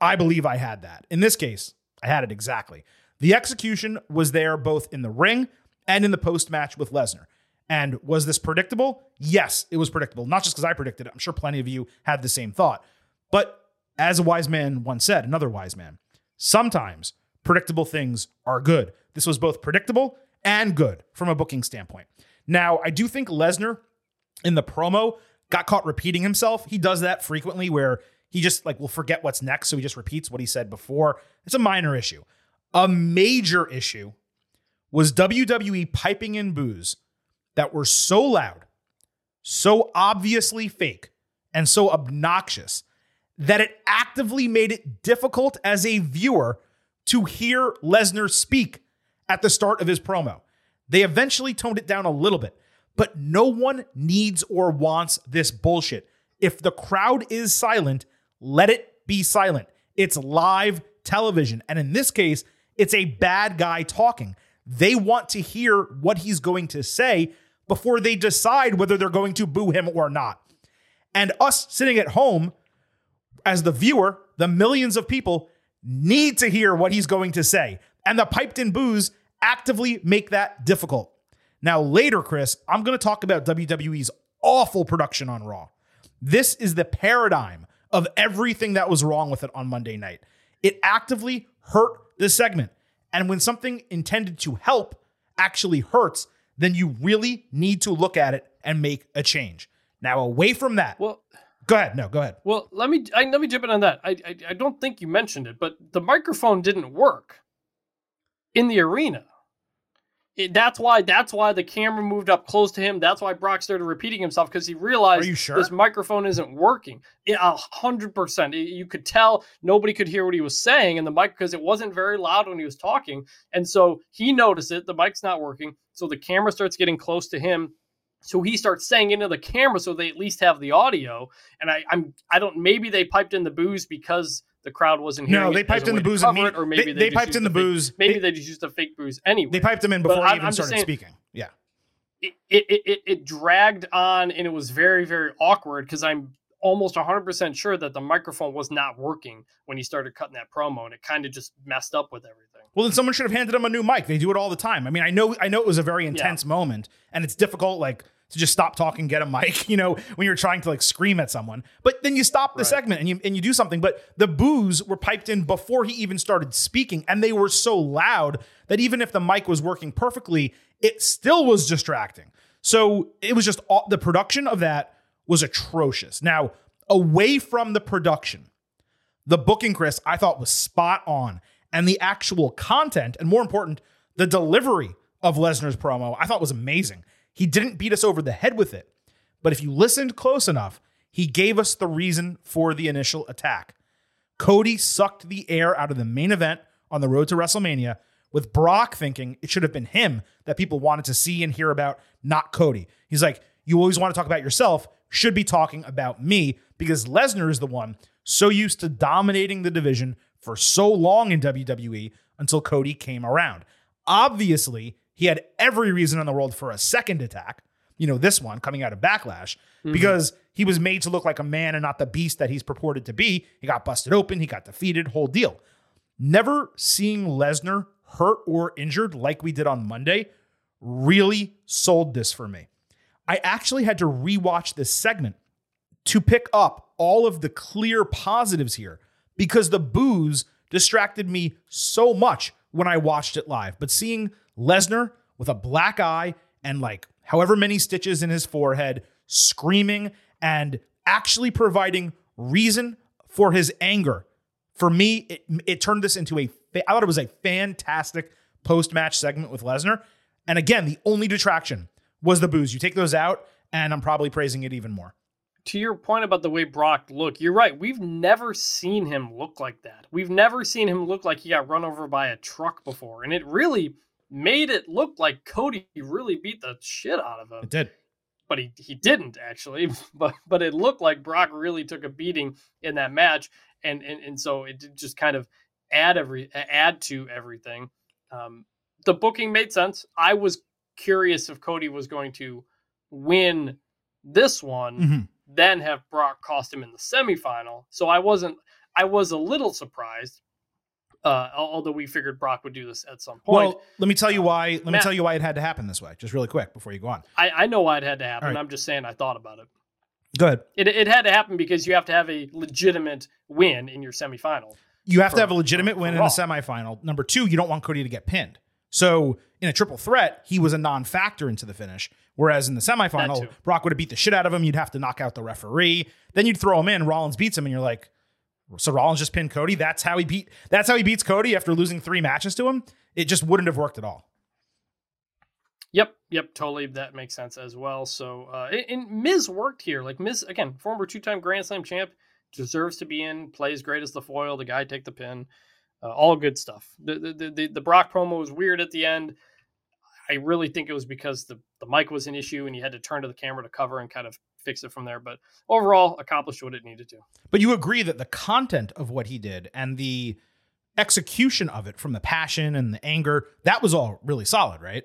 I believe I had that. In this case, I had it exactly. The execution was there both in the ring and in the post match with Lesnar. And was this predictable? Yes, it was predictable. Not just because I predicted it. I'm sure plenty of you had the same thought. But as a wise man once said, another wise man, sometimes predictable things are good. This was both predictable and good from a booking standpoint. Now, I do think Lesnar in the promo got caught repeating himself. He does that frequently where he just like will forget what's next, so he just repeats what he said before. It's a minor issue. A major issue was WWE piping in boos that were so loud, so obviously fake, and so obnoxious that it actively made it difficult as a viewer to hear Lesnar speak at the start of his promo. They eventually toned it down a little bit, but no one needs or wants this bullshit. If the crowd is silent, let it be silent. It's live television. And in this case, it's a bad guy talking. They want to hear what he's going to say before they decide whether they're going to boo him or not. And us sitting at home as the viewer, the millions of people need to hear what he's going to say. And the piped in boos actively make that difficult. Now, later, Chris, I'm going to talk about WWE's awful production on Raw. This is the paradigm of everything that was wrong with it on Monday night. It actively hurt the segment. And when something intended to help actually hurts, then you really need to look at it and make a change. Now, away from that, Well, go ahead. No, go ahead. well, let me I, let me jump in on that. I, I I don't think you mentioned it, but the microphone didn't work in the arena. It, that's why that's why the camera moved up close to him. That's why Brock started repeating himself because he realized sure? this microphone isn't working. Yeah, A hundred percent. You could tell nobody could hear what he was saying in the mic because it wasn't very loud when he was talking. And so he noticed it. The mic's not working. So the camera starts getting close to him. So he starts saying into the camera so they at least have the audio. And I, I'm I don't maybe they piped in the boos because the crowd wasn't hearing. No, they piped in the boos it, or maybe they- they, they piped in the fake- boos. Maybe They- they just used a fake boos anyway. They piped him in before he I'm- even I'm started saying- speaking. Yeah. it, it, it, it dragged on and it was very very awkward because i'm almost 100% sure that the microphone was not working when he started cutting that promo and it kind of just messed up with everything Well, then someone should have handed him a new mic. They do it all the time. I mean, I know, I know it was a very intense moment, and it's difficult, like to just stop talking, get a mic. You know, when you're trying to like scream at someone, but then you stop the Right. segment and you and you do something. But the boos were piped in before he even started speaking, and they were so loud that even if the mic was working perfectly, it still was distracting. So it was just all, the production of that was atrocious. Now, away from the production, the booking, Chris, I thought was spot on. And the actual content, and more important, the delivery of Lesnar's promo, I thought was amazing. He didn't beat us over the head with it. But if you listened close enough, he gave us the reason for the initial attack. Cody sucked the air out of the main event on the road to WrestleMania, with Brock thinking it should have been him that people wanted to see and hear about, not Cody. He's like, You always want to talk about yourself, should be talking about me, because Lesnar is the one so used to dominating the division for so long in WWE until Cody came around. Obviously, he had every reason in the world for a second attack, you know, this one coming out of Backlash, mm-hmm. because he was made to look like a man and not the beast that he's purported to be. He got busted open, he got defeated, whole deal. Never seeing Lesnar hurt or injured like we did on Monday really sold this for me. I actually had to rewatch this segment to pick up all of the clear positives here because the boos distracted me so much when I watched it live. But seeing Lesnar with a black eye and like however many stitches in his forehead, screaming and actually providing reason for his anger, for me, it, it turned this into a, I thought it was a fantastic post match segment with Lesnar. And again, the only detraction was the boos. You take those out, and I'm probably praising it even more. to your point about the way brock looked you're right we've never seen him look like that we've never seen him look like he got run over by a truck before and it really made it look like cody really beat the shit out of him. It did. but he, he didn't actually. But but it looked like brock really took a beating in that match. And and, and so it did just kind of add every add to everything. Um, the booking made sense. I was curious if cody was going to win this one Mhm. then have brock cost him in the semifinal. So i wasn't i was a little surprised uh, although we figured brock would do this at some point Well, let me tell you why. Let me tell you why it had to happen this way, just really quick before you go on. I, I know why it had to happen right. i'm just saying i thought about it Go ahead. It, it had to happen because you have to have a legitimate win in your semifinal. You have to have a legitimate for win in the semifinal. Number two, you don't want Cody to get pinned. So in a triple threat, he was a non-factor into the finish. Whereas in the semifinal. Brock would have beat the shit out of him. You'd have to knock out the referee. Then you'd throw him in. Rollins beats him, and you're like, so Rollins just pinned Cody. That's how he beat. That's how he beats Cody after losing three matches to him. It just wouldn't have worked at all. Yep, yep, totally. That makes sense as well. So, uh, and- Miz worked here. Like Miz, again, former two-time Grand Slam champ, deserves to be in. Plays great as the foil. The guy take the pin. Uh, all good stuff. The, the the- the the Brock promo was weird at the end. I really think it was because the the mic was an issue and you had to turn to the camera to cover and kind of fix it from there. But overall, accomplished what it needed to. But you agree that the content of what he did and the execution of it from the passion and the anger, that was all really solid, right?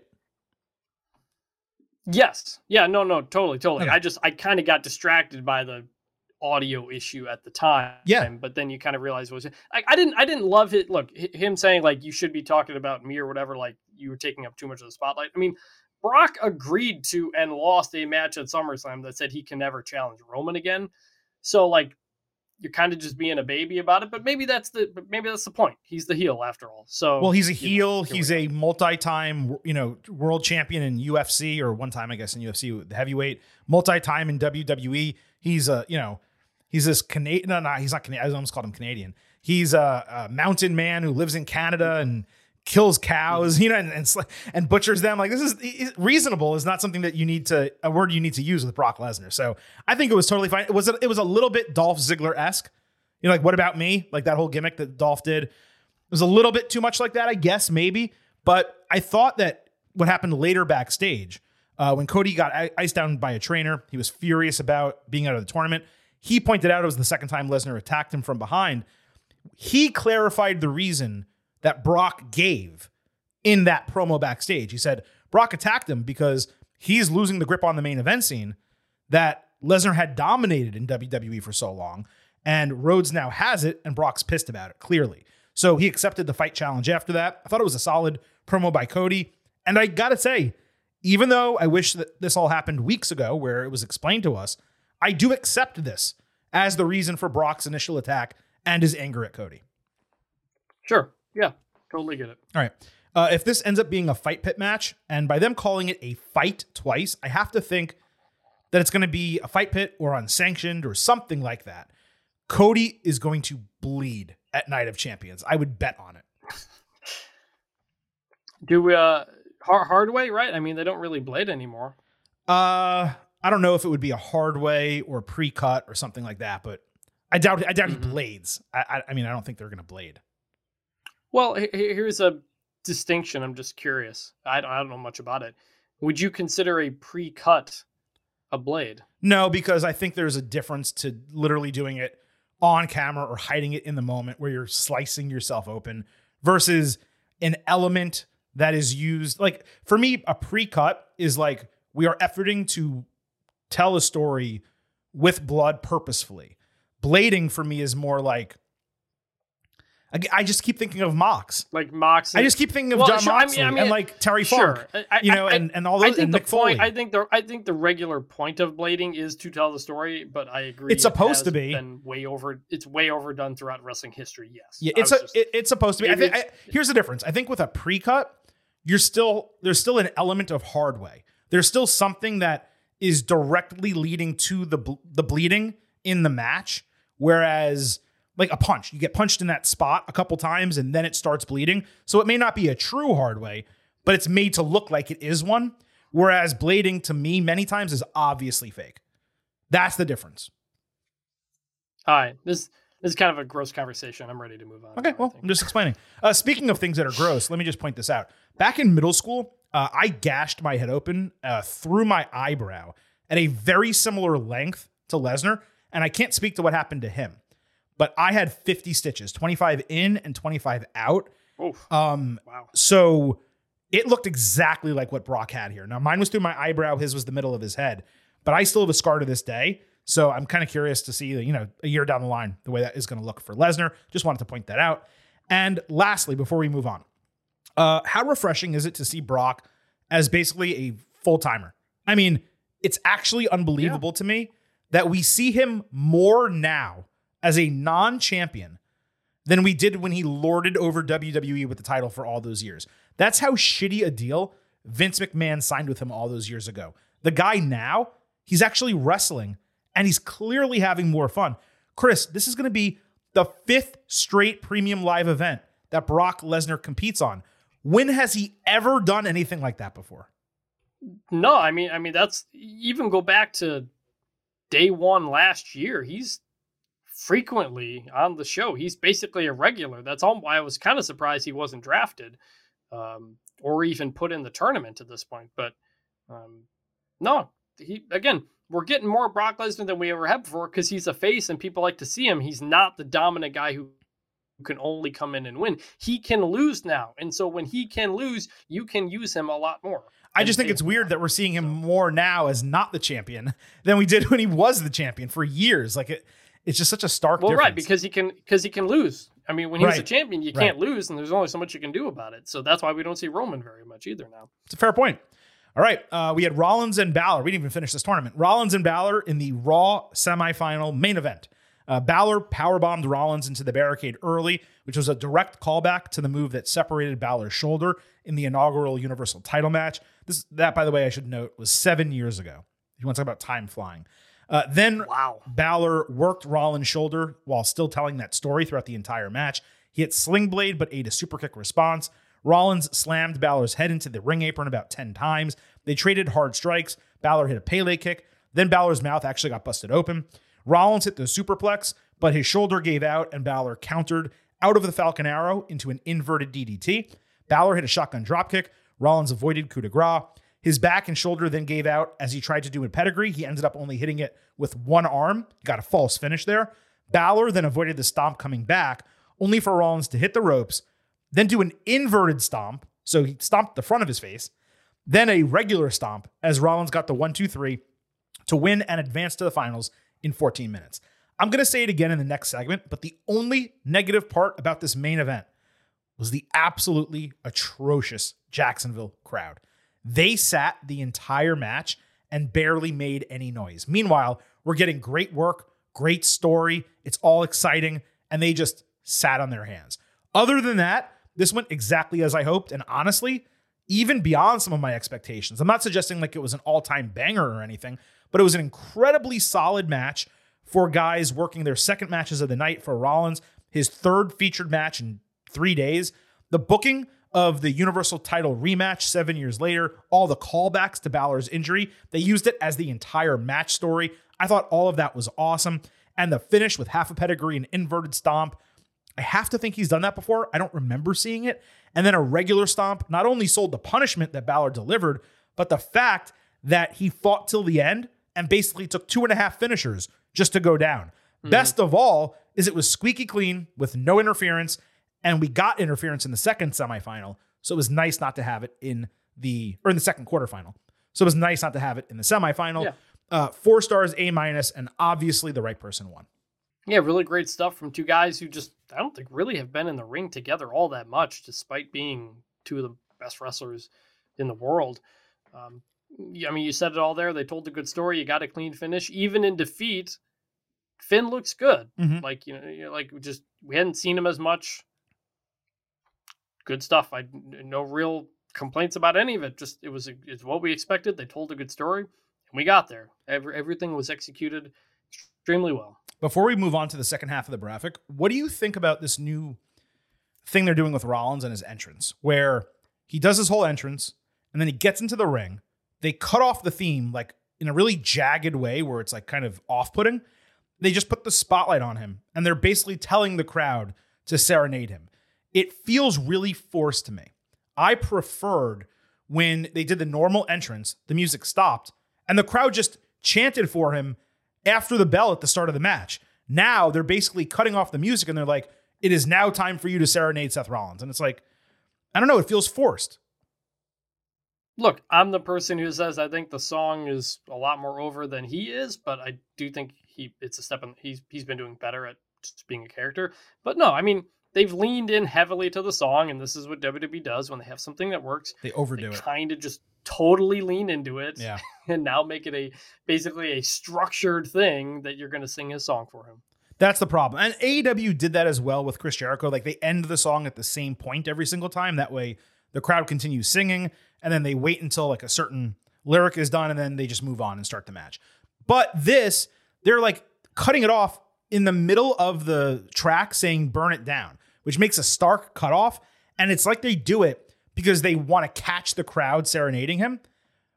Yes. Yeah, no, no, totally, totally. Okay. I just I kind of got distracted by the audio issue at the time. Yeah. But then you kind of realize what was I, I didn't I didn't love it. Look, him saying like you should be talking about me or whatever, like you were taking up too much of the spotlight. I mean, Brock agreed to and lost a match at SummerSlam that said he can never challenge Roman again. So like you're kind of just being a baby about it. But maybe that's the but maybe that's the point. He's the heel after all. So Well, he's a you know, heel. he's a multi-time, you know, world champion in UFC or one time, I guess, in UFC the heavyweight, multi-time in WWE. He's a, you know, he's this Canadian. No, no, he's not Canadian. I almost called him Canadian. He's a, a mountain man who lives in Canada and kills cows, you know, and and, and butchers them. Like this is reasonable. Is not something that you need to a word you need to use with Brock Lesnar. So I think it was totally fine. It was a, it was a little bit Dolph Ziggler esque. You know, like what about me? Like that whole gimmick that Dolph did. It was a little bit too much like that, I guess, maybe. But I thought that what happened later backstage, uh, when Cody got iced down by a trainer, he was furious about being out of the tournament. He pointed out it was the second time Lesnar attacked him from behind. He clarified the reason that Brock gave in that promo backstage. He said Brock attacked him because he's losing the grip on the main event scene that Lesnar had dominated in WWE for so long. And Rhodes now has it, and Brock's pissed about it, clearly. So he accepted the fight challenge after that. I thought it was a solid promo by Cody. And I gotta say, even though I wish that this all happened weeks ago, where it was explained to us, I do accept this as the reason for Brock's initial attack and his anger at Cody. sure. Yeah, totally get it. All right. Uh, if this ends up being a fight pit match, and by them calling it a fight twice, I have to think that it's going to be a fight pit or unsanctioned or something like that. Cody is going to bleed at Night of Champions. I would bet on it. Do we uh hard, hard way, right? I mean, they don't really blade anymore. Uh, I don't know if it would be a hard way or pre-cut or something like that, but I doubt. I doubt he blades. I, I, I mean, I don't think they're going to blade. Well, he- he- here's a distinction. I'm just curious. I don't, I don't know much about it. Would you consider a pre-cut a blade? No, because I think there's a difference to literally doing it on camera or hiding it in the moment where you're slicing yourself open versus an element that is used. Like for me, a pre cut is like we are efforting to tell a story with blood purposefully. Blading for me is more like. I- I just keep thinking of Mox. Like Mox. I just keep thinking of Well, Jon sure, I mean- Moxley I mean, and like Terry Sure, Funk, I- you know, and, and all those. I think the Mick Foley. point. I think the I think the regular point of blading is to tell the story, but I agree. It's it supposed to be. Been way over. It's way overdone throughout wrestling history. Yes. Yeah, it's a, just- it- it's supposed to be. I think I, here's the difference. I think with a pre-cut, you're still there's still an element of hard way. There's still something that is directly leading to the the bleeding in the match, whereas like a punch, you get punched in that spot a couple times and then it starts bleeding. So it may not be a true hard way, but it's made to look like it is one. Whereas blading to me many times is obviously fake. That's the difference. All right. This this is kind of a gross conversation. I'm ready to move on. Okay, now, well. I'm just explaining. Uh, speaking of things that are gross, let me just point this out. Back in middle school, uh, I gashed my head open uh, through my eyebrow at a very similar length to Lesnar, and I can't speak to what happened to him, but I had 50 stitches, 25 in and 25 out. Oof. Um, wow. so it looked exactly like what Brock had here. Now, mine was through my eyebrow, his was the middle of his head, but I still have a scar to this day. So I'm kind of curious to see, you know, a year down the line, the way that is going to look for Lesnar. Just wanted to point that out. And lastly, before we move on, uh, how refreshing is it to see Brock as basically a full timer? I mean, it's actually unbelievable to me that we see him more now as a non champion than we did when he lorded over WWE with the title for all those years. That's how shitty a deal Vince McMahon signed with him all those years ago. The guy now, he's actually wrestling and he's clearly having more fun. Chris, this is going to be the fifth straight premium live event that Brock Lesnar competes on. When has he ever done anything like that before? No, I mean, I mean that's even go back to day one last year. He's frequently on the show. He's basically a regular. That's all. why I was kind of surprised he wasn't drafted, um, or even put in the tournament at this point. But um, no, he again. We're getting more Brock Lesnar than we ever had before because he's a face and people like to see him. He's not the dominant guy who who can only come in and win. He can lose now. And so when he can lose, you can use him a lot more. I just think it's weird that we're seeing him more now as not the champion than we did when he was the champion for years. Like it, it's just such a stark Well, difference. right, because he can because he can lose. I mean, when he's a champion, you Right. can't lose, and there's only so much you can do about it. So that's why we don't see Roman very much either now. It's a fair point. All right. Uh, we had Rollins and Balor. We didn't even finish this tournament. Rollins and Balor in the Raw semifinal main event. Uh, Balor powerbombed Rollins into the barricade early, which was a direct callback to the move that separated Balor's shoulder in the inaugural Universal title match. This That, by the way, I should note, was seven years ago. You want to talk about time flying. Uh, then Wow. Balor worked Rollins' shoulder while still telling that story throughout the entire match. He hit Sling Blade, but ate a super kick response. Rollins slammed Balor's head into the ring apron about 10 times. They traded hard strikes. Balor hit a Pele kick. Then Balor's mouth actually got busted open. Rollins hit the superplex, but his shoulder gave out, and Balor countered out of the Falcon Arrow into an inverted DDT. Balor hit a shotgun dropkick. Rollins avoided coup de grace. His back and shoulder then gave out as he tried to do in pedigree. He ended up only hitting it with one arm. Got a false finish there. Balor then avoided the stomp coming back, only for Rollins to hit the ropes, then do an inverted stomp. So he stomped the front of his face, then a regular stomp as Rollins got the one, two, three to win and advance to the finals in 14 minutes. I'm going to say it again in the next segment, but the only negative part about this main event was the absolutely atrocious Jacksonville crowd. They sat the entire match and barely made any noise. Meanwhile, we're getting great work, great story. It's all exciting, and they just sat on their hands. Other than that, this went exactly as I hoped, and honestly, even beyond some of my expectations. I'm not suggesting like it was an all time banger or anything, but it was an incredibly solid match for guys working their second matches of the night for Rollins, his third featured match in three days. The booking of the Universal title rematch seven years later, all the callbacks to Balor's injury, they used it as the entire match story. I thought all of that was awesome. And the finish with half a pedigree and inverted stomp, I have to think he's done that before. I don't remember seeing it. And then a regular stomp not only sold the punishment that Balor delivered, but the fact that he fought till the end and basically took two and a half finishers just to go down. Mm-hmm. Best of all is it was squeaky clean with no interference, and we got interference in the second semifinal. So it was nice not to have it in the or in the second quarterfinal. So it was nice not to have it in the semifinal. Yeah. Uh, four stars, A minus, and obviously the right person won. Yeah, really great stuff from two guys who just I don't think really have been in the ring together all that much, despite being two of the best wrestlers in the world. Um, I mean, you said it all there. They told a good story. You got a clean finish, even in defeat. Finn looks good. Mhm. Like you know, you know, like we just we hadn't seen him as much. Good stuff. I no real complaints about any of it. Just it was it's what we expected. They told a good story, and we got there. Every, everything was executed extremely well. Before we move on to the second half of the graphic, what do you think about this new thing they're doing with Rollins and his entrance, where he does his whole entrance and then he gets into the ring? They cut off the theme like in a really jagged way where it's like kind of off putting. They just put the spotlight on him and they're basically telling the crowd to serenade him. It feels really forced to me. I preferred when they did the normal entrance, the music stopped, and the crowd just chanted for him after the bell at the start of the match. Now they're basically cutting off the music and they're like, it is now time for you to serenade Seth Rollins. And it's like, I don't know, it feels forced. Look, I'm the person who says I think the song is a lot more over than he is, but I do think he it's a step in he's he's been doing better at just being a character. But no, I mean they've leaned in heavily to the song, and this is what WWE does when they have something that works. They overdo they it. kind of just totally lean into it, Yeah. and now make it a basically a structured thing that you're going to sing his song for him. That's the problem. And AEW did that as well with Chris Jericho. Like they end the song at the same point every single time. That way the crowd continues singing and then they wait until like a certain lyric is done and then they just move on and start the match. But this, they're like cutting it off in the middle of the track saying burn it down, which makes a stark cutoff. And it's like they do it because they want to catch the crowd serenading him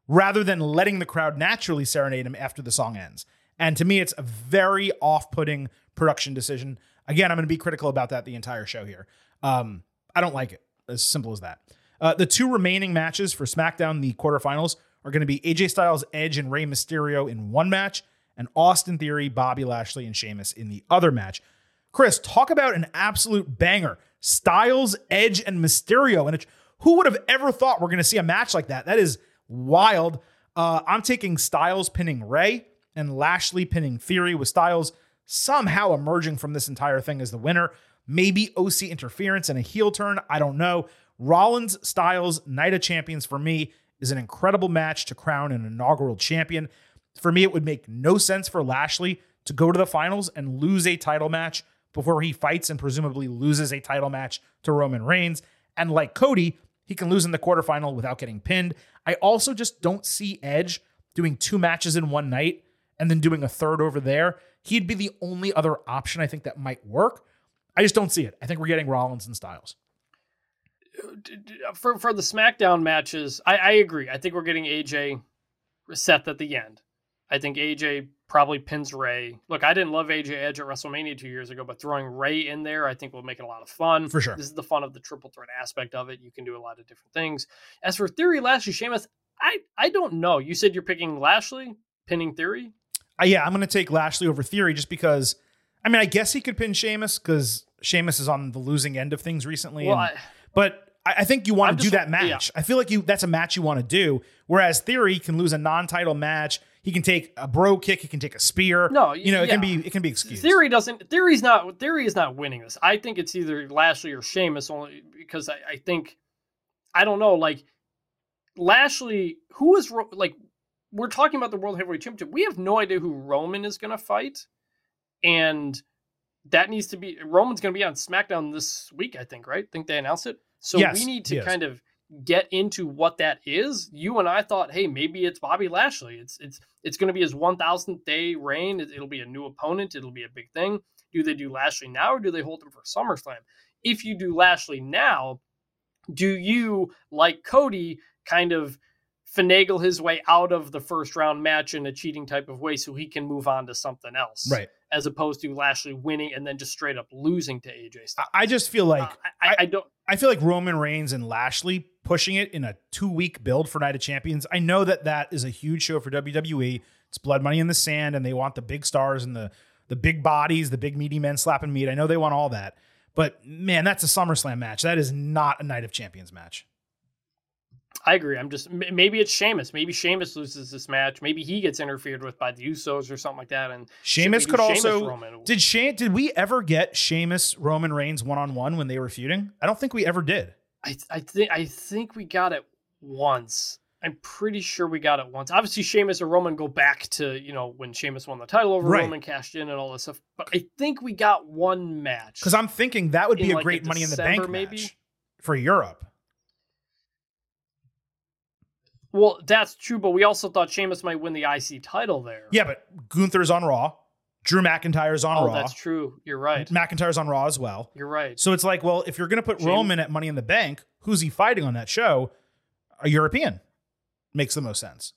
rather than letting the crowd naturally serenade him after the song ends. And to me, it's a very off putting production decision. Again, I'm going to be critical about that the entire show here. Um, I don't like it. As simple as that. Uh, the two remaining matches for SmackDown, the quarterfinals, are going to be AJ Styles, Edge, and Rey Mysterio in one match, and Austin Theory, Bobby Lashley, and Sheamus in the other match. Chris, talk about an absolute banger. Styles, Edge, and Mysterio. And who would have ever thought we're going to see a match like that? That is wild. Uh, I'm taking Styles pinning Rey and Lashley pinning Theory with Styles somehow emerging from this entire thing as the winner. Maybe OC interference and a heel turn. I don't know. Rollins Styles Night of Champions for me is an incredible match to crown an inaugural champion. For me, it would make no sense for Lashley to go to the finals and lose a title match before he fights and presumably loses a title match to Roman Reigns. And like Cody, he can lose in the quarterfinal without getting pinned. I also just don't see Edge doing two matches in one night and then doing a third over there. He'd be the only other option I think that might work. I just don't see it. I think we're getting Rollins and Styles. For for the SmackDown matches, I, I agree. I think we're getting AJ set at the end. I think AJ probably pins Rey. Look, I didn't love AJ Edge at WrestleMania two years ago, but throwing Rey in there, I think will make it a lot of fun. For sure. This is the fun of the triple threat aspect of it. You can do a lot of different things. As for Theory, Lashley, Sheamus, I, I don't know. You said you're picking Lashley, pinning Theory? Uh, yeah, I'm going to take Lashley over Theory just because, I mean, I guess he could pin Sheamus because Sheamus is on the losing end of things recently. Well, and- I- but I, I think you want I'm to do that match. I feel like you that's a match you want to do. Whereas Theory can lose a non-title match. He can take a Brogue Kick. He can take a spear. No, you know, it can be it can be excused. Theory doesn't. Theory's not. Theory is not winning this. I think it's either Lashley or Sheamus, only because I, I think I don't know. Like Lashley, who is like we're talking about the World Heavyweight Championship. We have no idea who Roman is going to fight, and that needs to be Roman's going to be on SmackDown this week. I think. Right? think they announced it. So Yes, we need to yes. kind of get into what that is. You and I thought, hey, maybe it's Bobby Lashley. It's it's it's going to be his 1000th day reign. It, it'll be a new opponent. It'll be a big thing. Do they do Lashley now or do they hold him for SummerSlam? If you do Lashley now, do you like Cody kind of finagle his way out of the first round match in a cheating type of way so he can move on to something else? right. As opposed to Lashley winning and then just straight up losing to AJ Styles. I, just feel like Uh, I, I, I don't. I feel like Roman Reigns and Lashley pushing it in a two week build for Night of Champions. I know that that is a huge show for WWE. It's blood money in the sand, and they want the big stars and the the big bodies, the big meaty men slapping meat. I know they want all that, but man, that's a SummerSlam match. That is not a Night of Champions match. I agree. I'm just maybe it's Sheamus. Maybe Sheamus loses this match. Maybe he gets interfered with by the Usos or something like that. And Sheamus could Sheamus also Roman? did Shane did we ever get Sheamus Roman Reigns one on one when they were feuding? I don't think we ever did. I I think I think we got it once. I'm pretty sure we got it once. Obviously, Sheamus or Roman go back to you know when Sheamus won the title over Right. Roman, cashed in, and all this stuff. But I think we got one match. Because I'm thinking that would be a like a great Money in the Bank maybe? match for Europe. Well, that's true, but we also thought Sheamus might win the IC title there. Yeah, but Gunther's on Raw. Drew McIntyre's on oh, Raw. that's true. You're right. McIntyre's on Raw as well. You're right. So it's like, well, if you're going to put Shame- Roman at Money in the Bank, who's he fighting on that show? A European makes the most sense.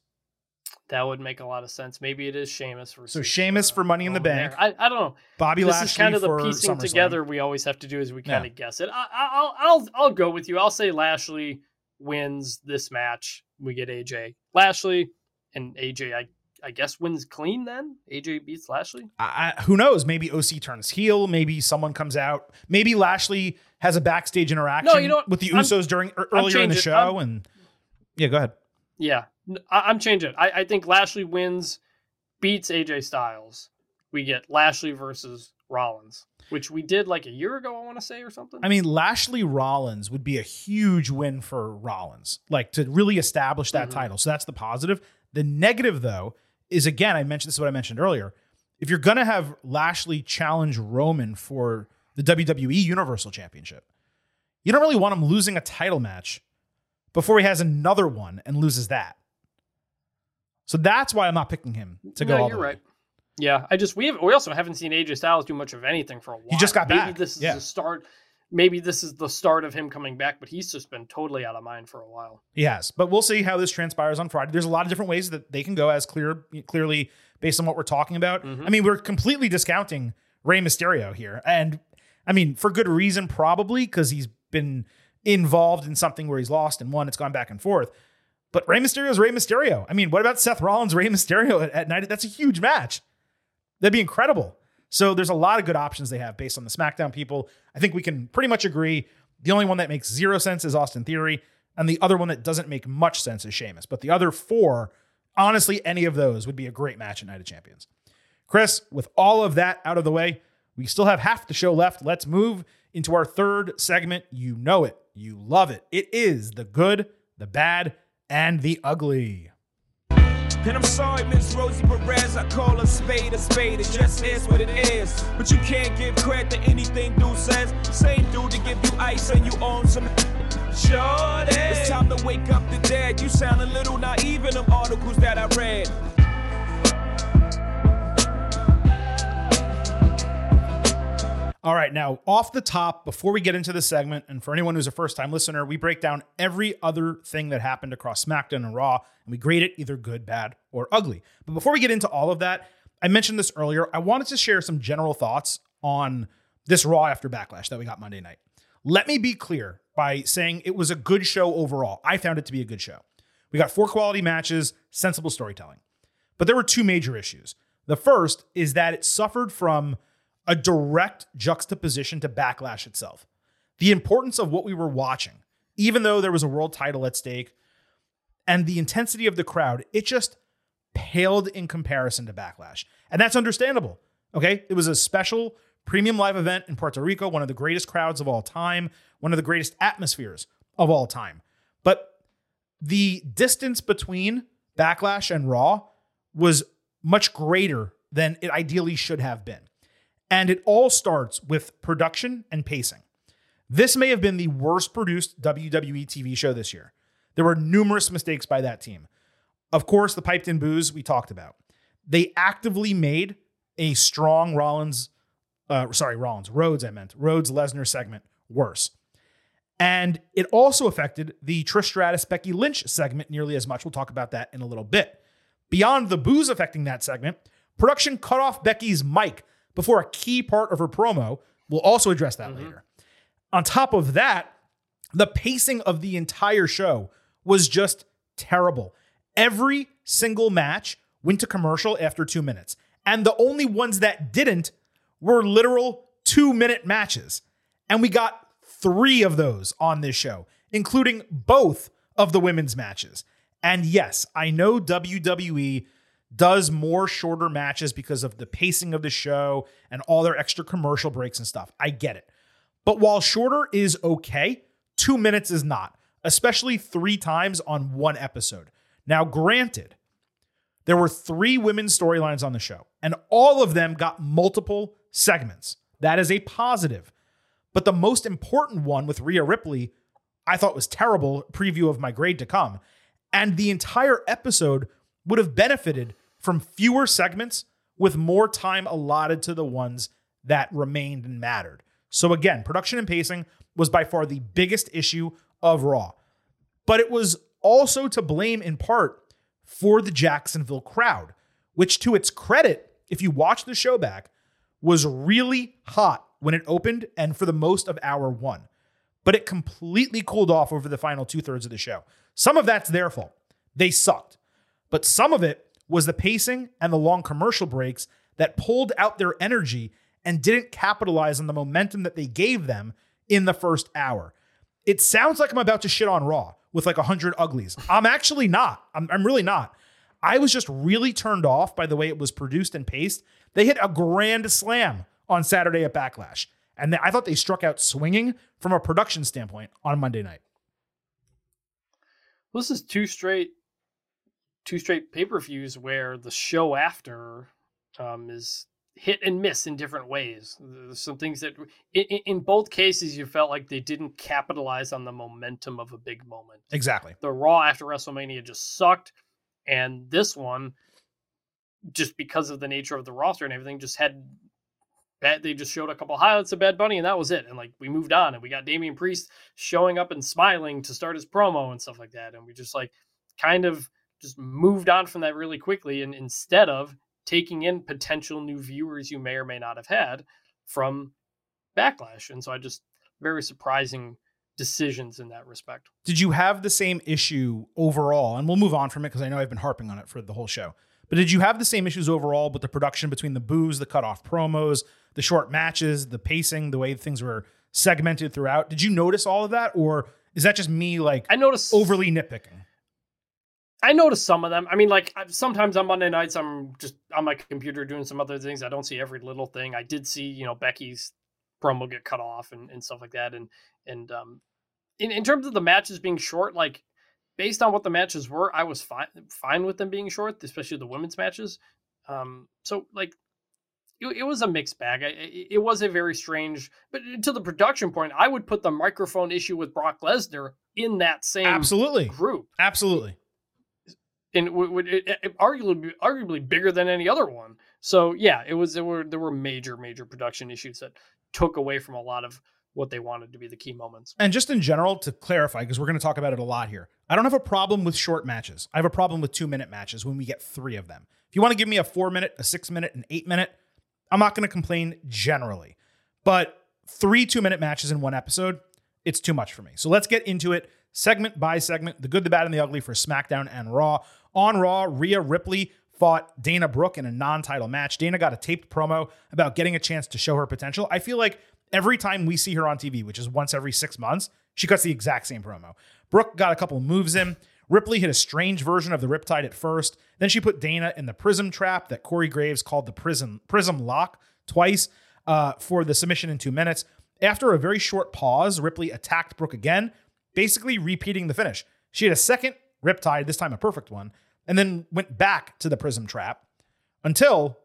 That would make a lot of sense. Maybe it is Sheamus versus. So Sheamus for uh, Money in the Bank. I, I don't know. Bobby this Lashley is kind of the piecing SummerSlam. together we always have to do as we Yeah. kind of guess it. I, I- I'll I'll I'll go with you. I'll say Lashley wins this match. We get AJ Lashley and AJ. I I guess wins clean. Then AJ beats Lashley. I, who knows? Maybe OC turns heel. Maybe someone comes out. Maybe Lashley has a backstage interaction no, you know what? with the I'm- Usos during er, earlier in the show. I'm- and yeah, go ahead. Yeah, I, am changing. I, I think Lashley wins, beats AJ Styles. We get Lashley versus Rollins, which we did like a year ago. I want to say or something. I mean, Lashley Rollins would be a huge win for Rollins, like to really establish that Mhm. title. So that's the positive. The negative, though, is again, I mentioned this is what I mentioned earlier. If you're going to have Lashley challenge Roman for the WWE Universal Championship, you don't really want him losing a title match before he has another one and loses that. So that's why I'm not picking him to go. All you're the way. right. Yeah, I just we have we also haven't seen AJ Styles do much of anything for a while. He just got maybe back, this is yeah. the start. Maybe this is the start of him coming back, but he's just been totally out of mind for a while. He has, but we'll see how this transpires on Friday. There's a lot of different ways that they can go, as clear clearly based on what we're talking about. Mhm. I mean, we're completely discounting Rey Mysterio here, and I mean for good reason, probably because he's been involved in something where he's lost and won. It's gone back and forth. But Rey Mysterio is Rey Mysterio. I mean, what about Seth Rollins, Rey Mysterio at, at night? That's a huge match. That'd be incredible. So there's a lot of good options they have based on the SmackDown people. I think we can pretty much agree. The only one that makes zero sense is Austin Theory, and the other one that doesn't make much sense is Sheamus. But the other four, honestly, any of those would be a great match at Night of Champions. Chris, with all of that out of the way, we still have half the show left. Let's move into our third segment. You know it, you love it. It is the good, the bad, and the ugly. And I'm sorry, Miss Rosie Perez, I call a spade a spade. It just is what it is. But you can't give credit to anything dude says. Same dude to give you ice and you own some. Sure, it's time to wake up the dead. You sound a little naive in them articles that I read. All right, now off the top, before we get into the segment, and for anyone who's a first time listener, we break down every other thing that happened across SmackDown and Raw, and we grade it either good, bad, or ugly. But before we get into all of that, I mentioned this earlier. I wanted to share some general thoughts on this Raw after Backlash that we got Monday night. Let me be clear by saying it was a good show overall. I found it to be a good show. We got four quality matches, sensible storytelling. But there were two major issues. The first is that it suffered from a direct juxtaposition to Backlash itself. The importance of what we were watching, even though there was a world title at stake, and the intensity of the crowd, it just paled in comparison to Backlash. And that's understandable. Okay. It was a special premium live event in Puerto Rico, one of the greatest crowds of all time, one of the greatest atmospheres of all time. But the distance between Backlash and Raw was much greater than it ideally should have been. And it all starts with production and pacing. This may have been the worst produced WWE TV show this year. There were numerous mistakes by that team. Of course, the piped in boos we talked about. They actively made a strong Rollins, uh, sorry, Rollins, Rhodes, I meant, Rhodes Lesnar segment worse. And it also affected the Trish Stratus Becky Lynch segment nearly as much. We'll talk about that in a little bit. Beyond the boos affecting that segment, production cut off Becky's mic before a key part of her promo. We'll also address that mm-hmm. later. On top of that, the pacing of the entire show was just terrible. Every single match went to commercial after two minutes. And the only ones that didn't were literal two minute matches. And we got three of those on this show, including both of the women's matches. And yes, I know WWE does more shorter matches because of the pacing of the show and all their extra commercial breaks and stuff. I get it. But while shorter is okay, two minutes is not, especially three times on one episode. Now, granted, there were three women's storylines on the show, and all of them got multiple segments. That is a positive. But the most important one with Rhea Ripley, I thought was terrible. Preview of my grade to come. And the entire episode would have benefited from fewer segments with more time allotted to the ones that remained and mattered. So again, production and pacing was by far the biggest issue of Raw. But it was also to blame in part for the Jacksonville crowd, which to its credit, if you watch the show back, was really hot when it opened and for the most of hour one. But it completely cooled off over the final two thirds of the show. Some of that's their fault. They sucked. But some of it was the pacing and the long commercial breaks that pulled out their energy and didn't capitalize on the momentum that they gave them in the first hour. It sounds like I'm about to shit on Raw with like 100 uglies. I'm actually not. I'm, I'm really not. I was just really turned off by the way it was produced and paced. They hit a grand slam on Saturday at Backlash. And I thought they struck out swinging from a production standpoint on Monday night. This is two straight two straight pay per views where the show after um, is hit and miss in different ways. There's some things that, in, in, both cases, you felt like they didn't capitalize on the momentum of a big moment. Exactly. The Raw after WrestleMania just sucked, and this one, just because of the nature of the roster and everything, just had bad. They just showed a couple highlights of Bad Bunny, and that was it. And like we moved on, and we got Damian Priest showing up and smiling to start his promo and stuff like that, and we just like kind of just moved on from that really quickly and instead of taking in potential new viewers you may or may not have had from backlash. And so i just very surprising decisions in that respect. Did you have the same issue overall and we'll move on from it because i know i've been harping on it for the whole show but did you have the same issues overall with the production between the boos the cut off promos the short matches the pacing the way things were segmented throughout? Did you notice all of that or is that just me like i noticed overly nitpicking I noticed some of them. I mean, like sometimes on Monday nights, I'm just on my computer doing some other things. I don't see every little thing. I did see, you know, Becky's promo get cut off and, and stuff like that. And and um, in in terms of the matches being short, like based on what the matches were, I was fine fine with them being short, especially the women's matches. Um, so like it, it was a mixed bag. I, it, it was a very strange, but to the production point, I would put the microphone issue with Brock Lesnar in that same Absolutely. group, Absolutely. And w- arguably arguably bigger than any other one. So yeah, it was there were there were major major production issues that took away from a lot of what they wanted to be the key moments. And just in general, to clarify, because we're going to talk about it a lot here, I don't have a problem with short matches. I have a problem with two minute matches when we get three of them. If you want to give me a four minute, a six minute, an eight minute, I'm not going to complain generally. But three two minute matches in one episode, it's too much for me. So let's get into it segment by segment the good, the bad, and the ugly for SmackDown and Raw. On Raw, Rhea Ripley fought Dana Brooke in a non title match. Dana got a taped promo about getting a chance to show her potential. I feel like every time we see her on TV, which is once every six months, she cuts the exact same promo. Brooke got a couple moves in. Ripley hit a strange version of the Riptide at first. Then she put Dana in the prism trap that Corey Graves called the prism prism lock twice uh, for the submission in two minutes. After a very short pause, Ripley attacked Brooke again, basically repeating the finish. She had a second Riptide, this time a perfect one, and then went back to the prism trap until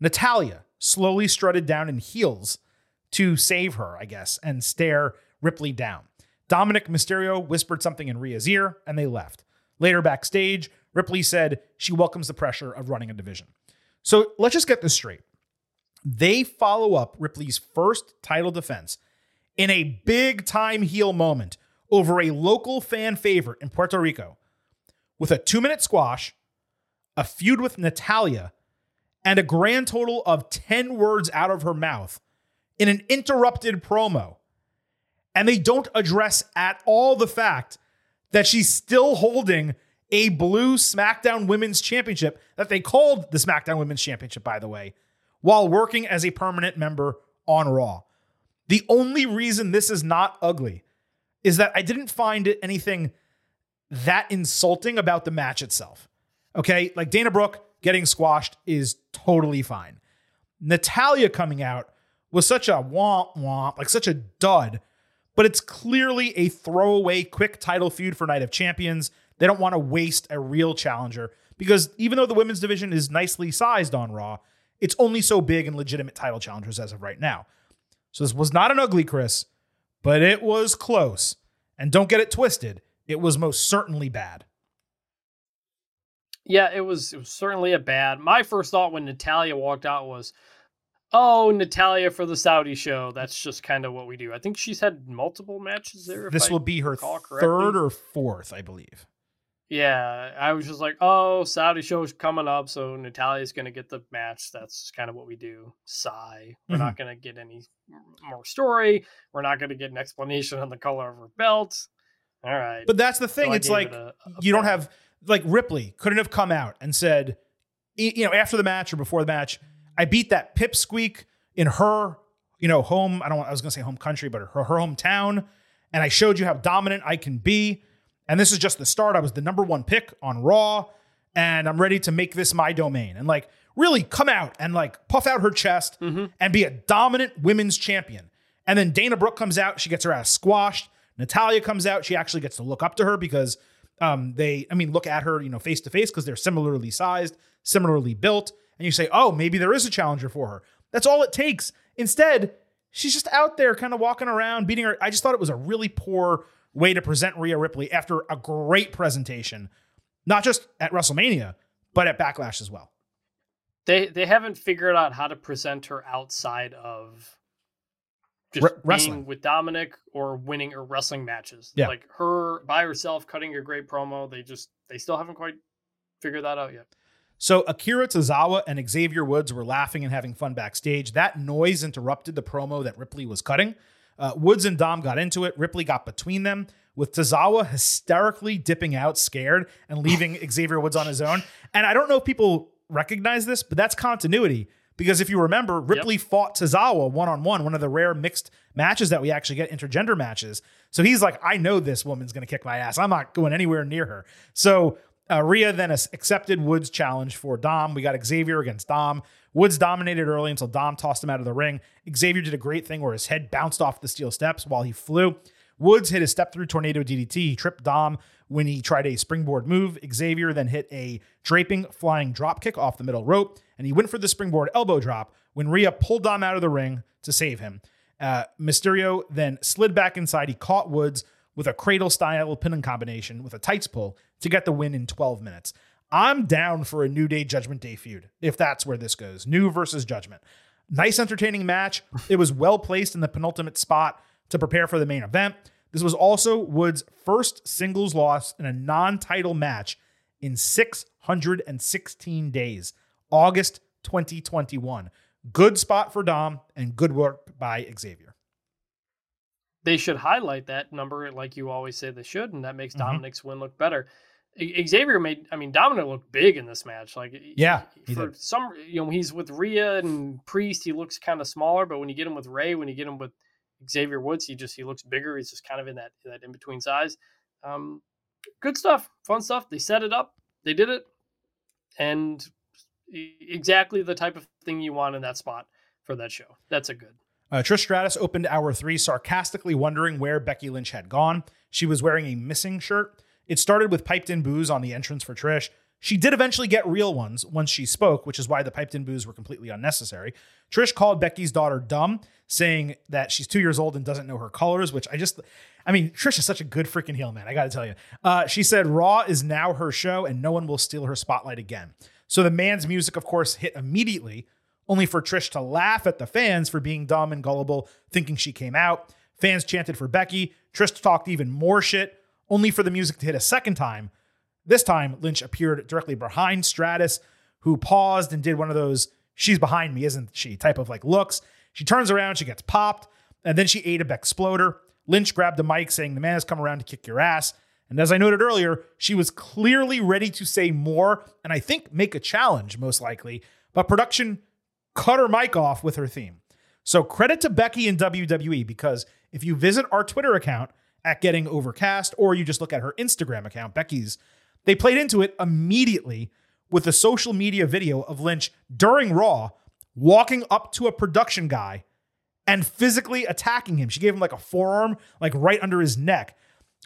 Natalya slowly strutted down in heels to save her, I guess, and stare Ripley down. Dominic Mysterio whispered something in Rhea's ear, and they left. Later backstage, Ripley said she welcomes the pressure of running a division. So let's just get this straight. They follow up Ripley's first title defense in a big time heel moment over a local fan favorite in Puerto Rico with a two minute squash, a feud with Natalya, and a grand total of 10 words out of her mouth in an interrupted promo. And they don't address at all the fact that she's still holding a blue SmackDown Women's Championship that they called the SmackDown Women's Championship, by the way, while working as a permanent member on Raw. The only reason this is not ugly is that I didn't find it anything that insulting about the match itself. Okay, like Dana Brooke getting squashed is totally fine. Natalya coming out was such a womp womp, like such a dud, but it's clearly a throwaway quick title feud for Night of Champions. They don't want to waste a real challenger because even though the women's division is nicely sized on Raw, it's only so big and legitimate title challengers as of right now. So this was not an ugly Chris, but it was close. And don't get it twisted, it was most certainly bad. Yeah, it was it was certainly a bad. My first thought when Natalya walked out was, "Oh, Natalya for the Saudi show." That's just kind of what we do. I think she's had multiple matches there. This will be her third or fourth, I believe. Yeah, I was just like, "Oh, Saudi show's coming up, so Natalya's going to get the match." That's kind of what we do. Sigh. We're not Mm-hmm. going to get any more story. We're not going to get an explanation on the color of her belt. All right. But that's the thing. I it's like it a- a you don't have like Ripley couldn't have come out and said, you know, after the match or before the match, I beat that pipsqueak in her, you know, home. I don't. want- I was gonna say home country, but her, her hometown, and I showed you how dominant I can be. And this is just the start. I was the number one pick on Raw, and I'm ready to make this my domain. And like, really come out and like puff out her chest mm-hmm. and be a dominant women's champion. And then Dana Brooke comes out, she gets her ass squashed. Natalya comes out, she actually gets to look up to her because um, they, I mean, look at her, you know, face to face because they're similarly sized, similarly built, and you say, oh, maybe there is a challenger for her. That's all it takes. Instead, she's just out there kind of walking around, beating her. I just thought it was a really poor way to present Rhea Ripley after a great presentation, not just at WrestleMania, but at Backlash as well. they they haven't figured out how to present her outside of just being wrestling. with Dominic or winning or wrestling matches. Yeah. Like her by herself cutting a great promo. They just they still haven't quite figured that out yet. So Akira Tozawa and Xavier Woods were laughing and having fun backstage. That noise interrupted the promo that Ripley was cutting. Uh, Woods and Dom got into it. Ripley got between them, with Tozawa hysterically dipping out, scared, and leaving Xavier Woods on his own. And I don't know if people recognize this, but that's continuity. Because if you remember, Ripley fought Tozawa one on one, one of the rare mixed matches that we actually get, intergender matches. So he's like, I know this woman's going to kick my ass. I'm not going anywhere near her. So uh, Rhea then accepted Woods' challenge for Dom. We got Xavier against Dom. Woods dominated early until Dom tossed him out of the ring. Xavier did a great thing where his head bounced off the steel steps while he flew. Woods hit a step through tornado DDT. He tripped Dom. when he tried a springboard move. Xavier then hit a draping flying drop kick off the middle rope, and he went for the springboard elbow drop when Rhea pulled Dom out of the ring to save him. Uh, Mysterio then slid back inside. He caught Woods with a cradle style pinning combination with a tights pull to get the win in 12 minutes. I'm down for a New Day Judgment Day feud if that's where this goes. New versus Judgment. Nice, entertaining match. It was well placed in the penultimate spot to prepare for the main event. This was also Woods' first singles loss in a non title match in 616 days, August 2021. Good spot for Dom and good work by Xavier. They should highlight that number like you always say they should, and that makes Mhm. Dominic's win look better. Xavier made, I mean, Dominic looked big in this match. Like, Yeah, for did. some, you know, he's with Rhea and Priest, he looks kind of smaller, but when you get him with Ray, when you get him with Xavier Woods, he just he looks bigger. He's just kind of in that that in between size. Um, good stuff, fun stuff. They set it up, they did it, and exactly the type of thing you want in that spot for that show. That's a good. Uh, Trish Stratus opened hour three sarcastically wondering where Becky Lynch had gone. She was wearing a missing shirt. It started with piped in boos on the entrance for Trish. She did eventually get real ones once she spoke, which is why the piped in boos were completely unnecessary. Trish called Becky's daughter dumb, saying that she's two years old and doesn't know her colors, which I just, I mean, Trish is such a good freaking heel, man. I got to tell you. Uh, she said Raw is now her show and no one will steal her spotlight again. So the man's music, of course, hit immediately, only for Trish to laugh at the fans for being dumb and gullible, thinking she came out. Fans chanted for Becky. Trish talked even more shit, only for the music to hit a second time. This time, Lynch appeared directly behind Stratus, who paused and did one of those, she's behind me, isn't she? type of like looks. She turns around, she gets popped, and then she ate a Exploder. Lynch grabbed the mic, saying, The man has come around to kick your ass. And as I noted earlier, she was clearly ready to say more and I think make a challenge, most likely. But production cut her mic off with her theme. So credit to Becky and WWE because if you visit our Twitter account at Getting Overcast or you just look at her Instagram account, Becky's, they played into it immediately with a social media video of Lynch during Raw walking up to a production guy and physically attacking him. She gave him like a forearm, like right under his neck.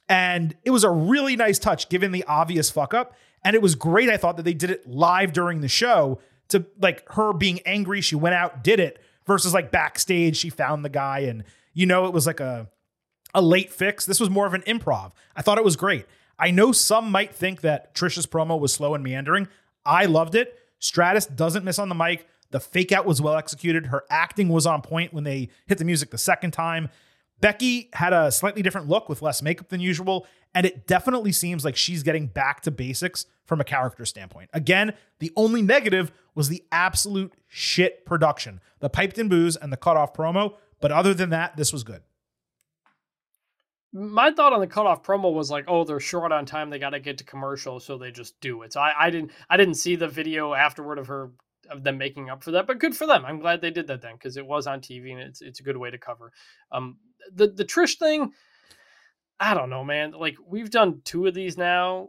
And it was a really nice touch given the obvious fuck up. And it was great, I thought, that they did it live during the show to like her being angry. She went out, did it, versus like backstage, she found the guy and you know it was like a a late fix. This was more of an improv. I thought it was great. I know some might think that Trisha's promo was slow and meandering. I loved it. Stratus doesn't miss on the mic. The fake out was well executed. Her acting was on point when they hit the music the second time. Becky had a slightly different look with less makeup than usual, and it definitely seems like she's getting back to basics from a character standpoint. Again, the only negative was the absolute shit production, the piped in boos and the cutoff promo. But other than that, this was good. My thought on the cutoff promo was like, oh, they're short on time. They got to get to commercial, so they just do it. So I, I didn't, I didn't see the video afterward of her of them making up for that, but good for them. I'm glad they did that then because it was on TV and it's it's a good way to cover. Um, the the Trish thing, I don't know, man. Like we've done two of these now,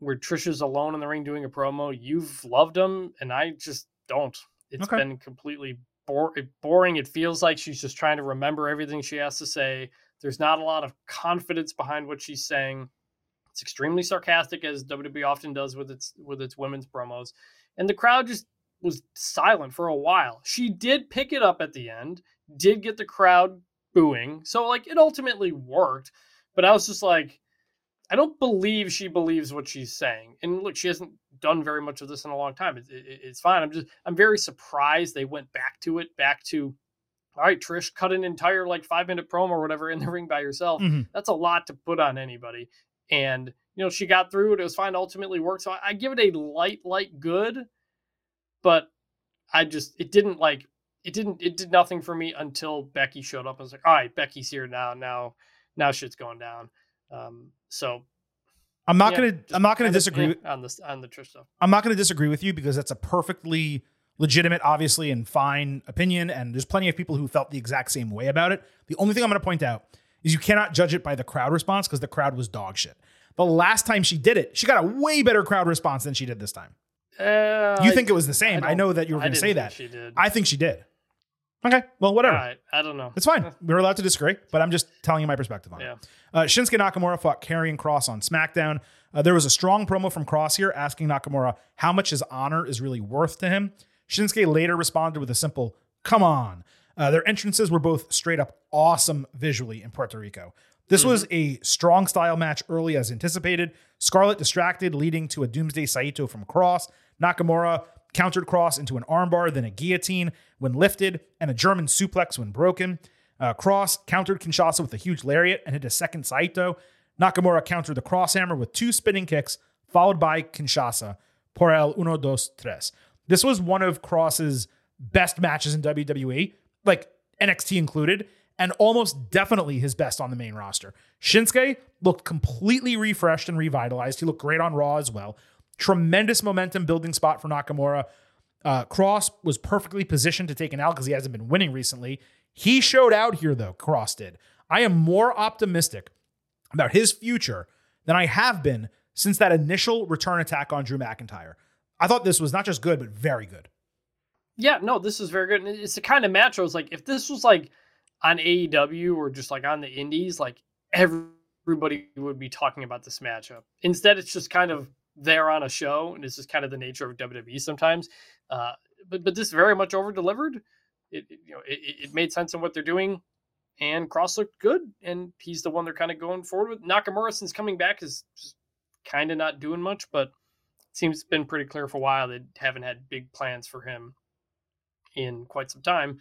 where Trish is alone in the ring doing a promo. You've loved them, and I just don't. It's Okay. been completely bore- boring. It feels like she's just trying to remember everything she has to say. There's not a lot of confidence behind what she's saying. It's extremely sarcastic, as WWE often does with its with its women's promos, and the crowd just was silent for a while. She did pick it up at the end, did get the crowd booing, so like it ultimately worked. But I was just like, I don't believe she believes what she's saying. And look, she hasn't done very much of this in a long time. It, it, it's fine. I'm just I'm very surprised they went back to it, back to all right, Trish, cut an entire like five minute promo or whatever in the ring by yourself. Mhm. That's a lot to put on anybody. And you know, she got through it. It was fine. Ultimately worked. So I, I give it a light, light good. But I just it didn't like it didn't it did nothing for me until Becky showed up. I was like, all right, Becky's here now. Now now shit's going down. Um, so I'm not yeah, gonna I'm not gonna disagree with, on this on the Trish stuff. I'm not gonna disagree with you because that's a perfectly legitimate, obviously, and fine opinion. And there's plenty of people who felt the exact same way about it. The only thing I'm gonna point out is you cannot judge it by the crowd response because the crowd was dog shit. The last time she did it, she got a way better crowd response than she did this time. Uh, You I- think it was the same? I, don't- know that you were going to say think that. She did. I think she did. Okay, well, whatever. right, I don't know. It's fine. We're allowed to disagree, but I'm just telling you my perspective on Yeah. it. Uh, Shinsuke Nakamura fought Karrion Kross on SmackDown. Uh, there was a strong promo from Kross here asking Nakamura how much his honor is really worth to him. Shinsuke later responded with a simple, come on. Uh, their entrances were both straight up awesome visually in Puerto Rico. This was a strong style match early as anticipated. Scarlett distracted, leading to a Doomsday Saito from Kross. Nakamura countered Kross into an armbar, then a guillotine when lifted, and a German suplex when broken. Uh, Kross countered Kinshasa with a huge lariat and hit a second Saito. Nakamura countered the crosshammer with two spinning kicks, followed by Kinshasa por el uno, dos, tres. This was one of Kross's best matches in WWE, like NXT included, and almost definitely his best on the main roster. Shinsuke looked completely refreshed and revitalized. He looked great on Raw as well. Tremendous momentum building spot for Nakamura. Uh, Kross was perfectly positioned to take an L because he hasn't been winning recently. He showed out here, though, Kross did. I am more optimistic about his future than I have been since that initial return attack on Drew McIntyre. I thought this was not just good, but very good. Yeah, no, this is very good. And it's the kind of match I was like, if this was like on AEW or just like on the indies, like everybody would be talking about this matchup. Instead, it's just kind of there on a show, and this is kind of the nature of WWE sometimes. Uh, but but this very much over delivered. It, it- you know it, it- made sense in what they're doing, and Kross looked good, and he's the one they're kind of going forward with. Nakamura since coming back is kind of not doing much, but it seems been pretty clear for a while they haven't had big plans for him in quite some time.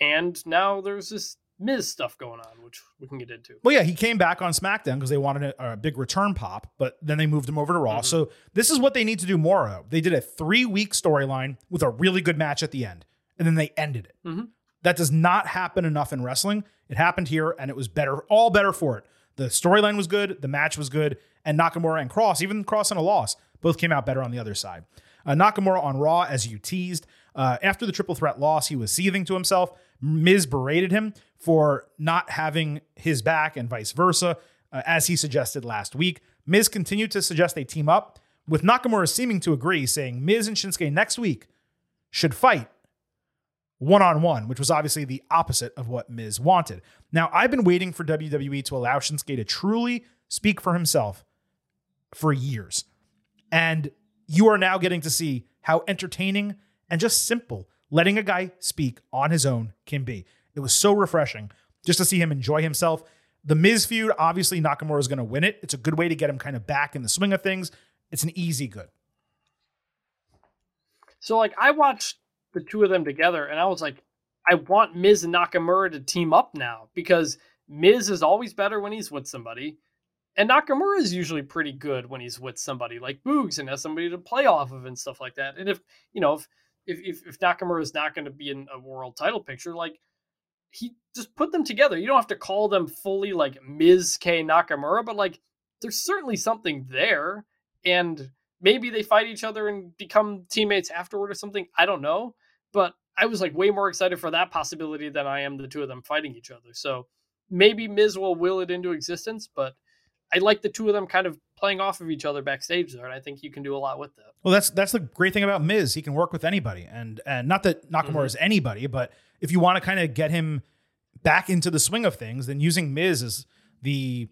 And now there's this Miz stuff going on, which we can get into. Well, yeah, he came back on SmackDown because they wanted a, a big return pop, but then they moved him over to Raw. Mhm. So this is what they need to do more of. They did a three week storyline with a really good match at the end, and then they ended it. Mhm. That does not happen enough in wrestling. It happened here, and it was better, all better for it. The storyline was good, the match was good, and Nakamura and Kross, even Kross and a loss, both came out better on the other side. Uh, Nakamura on Raw, as you teased, uh, after the triple threat loss, he was seething to himself. Miz berated him for not having his back and vice versa, uh, as he suggested last week. Miz continued to suggest they team up, with Nakamura seeming to agree, saying Miz and Shinsuke next week should fight one on one, which was obviously the opposite of what Miz wanted. Now, I've been waiting for WWE to allow Shinsuke to truly speak for himself for years. And you are now getting to see how entertaining and just simple letting a guy speak on his own can be. It was so refreshing just to see him enjoy himself. The Miz feud, obviously, Nakamura is going to win it. It's a good way to get him kind of back in the swing of things. It's an easy good. So like I watched the two of them together and I was like, I want Miz and Nakamura to team up now because Miz is always better when he's with somebody. And Nakamura is usually pretty good when he's with somebody like Boogs and has somebody to play off of and stuff like that. And if you know, if if if, if Nakamura is not going to be in a world title picture, like he just put them together. You don't have to call them fully like Miz K Nakamura, but like there's certainly something there. And maybe they fight each other and become teammates afterward or something. I don't know. But I was like way more excited for that possibility than I am the two of them fighting each other. So maybe Miz will will it into existence, but I like the two of them kind of playing off of each other backstage there, and I think you can do a lot with that. Well, that's that's the great thing about Miz. He can work with anybody, and and not that Nakamura Mhm. is anybody, but if you want to kind of get him back into the swing of things, then using Miz as the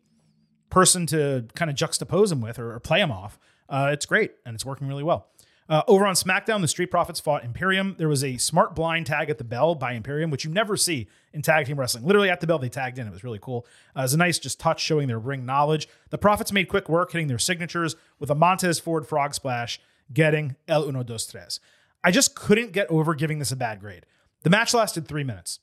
person to kind of juxtapose him with or, or play him off, uh, it's great and it's working really well. Uh, over on SmackDown, the Street Profits fought Imperium. There was a smart blind tag at the bell by Imperium, which you never see in tag team wrestling. Literally at the bell, they tagged in. It was really cool. Uh, it was a nice just touch showing their ring knowledge. The Profits made quick work hitting their signatures with a Montez Ford frog splash, getting El Uno Dos Tres. I just couldn't get over giving this a bad grade. The match lasted three minutes.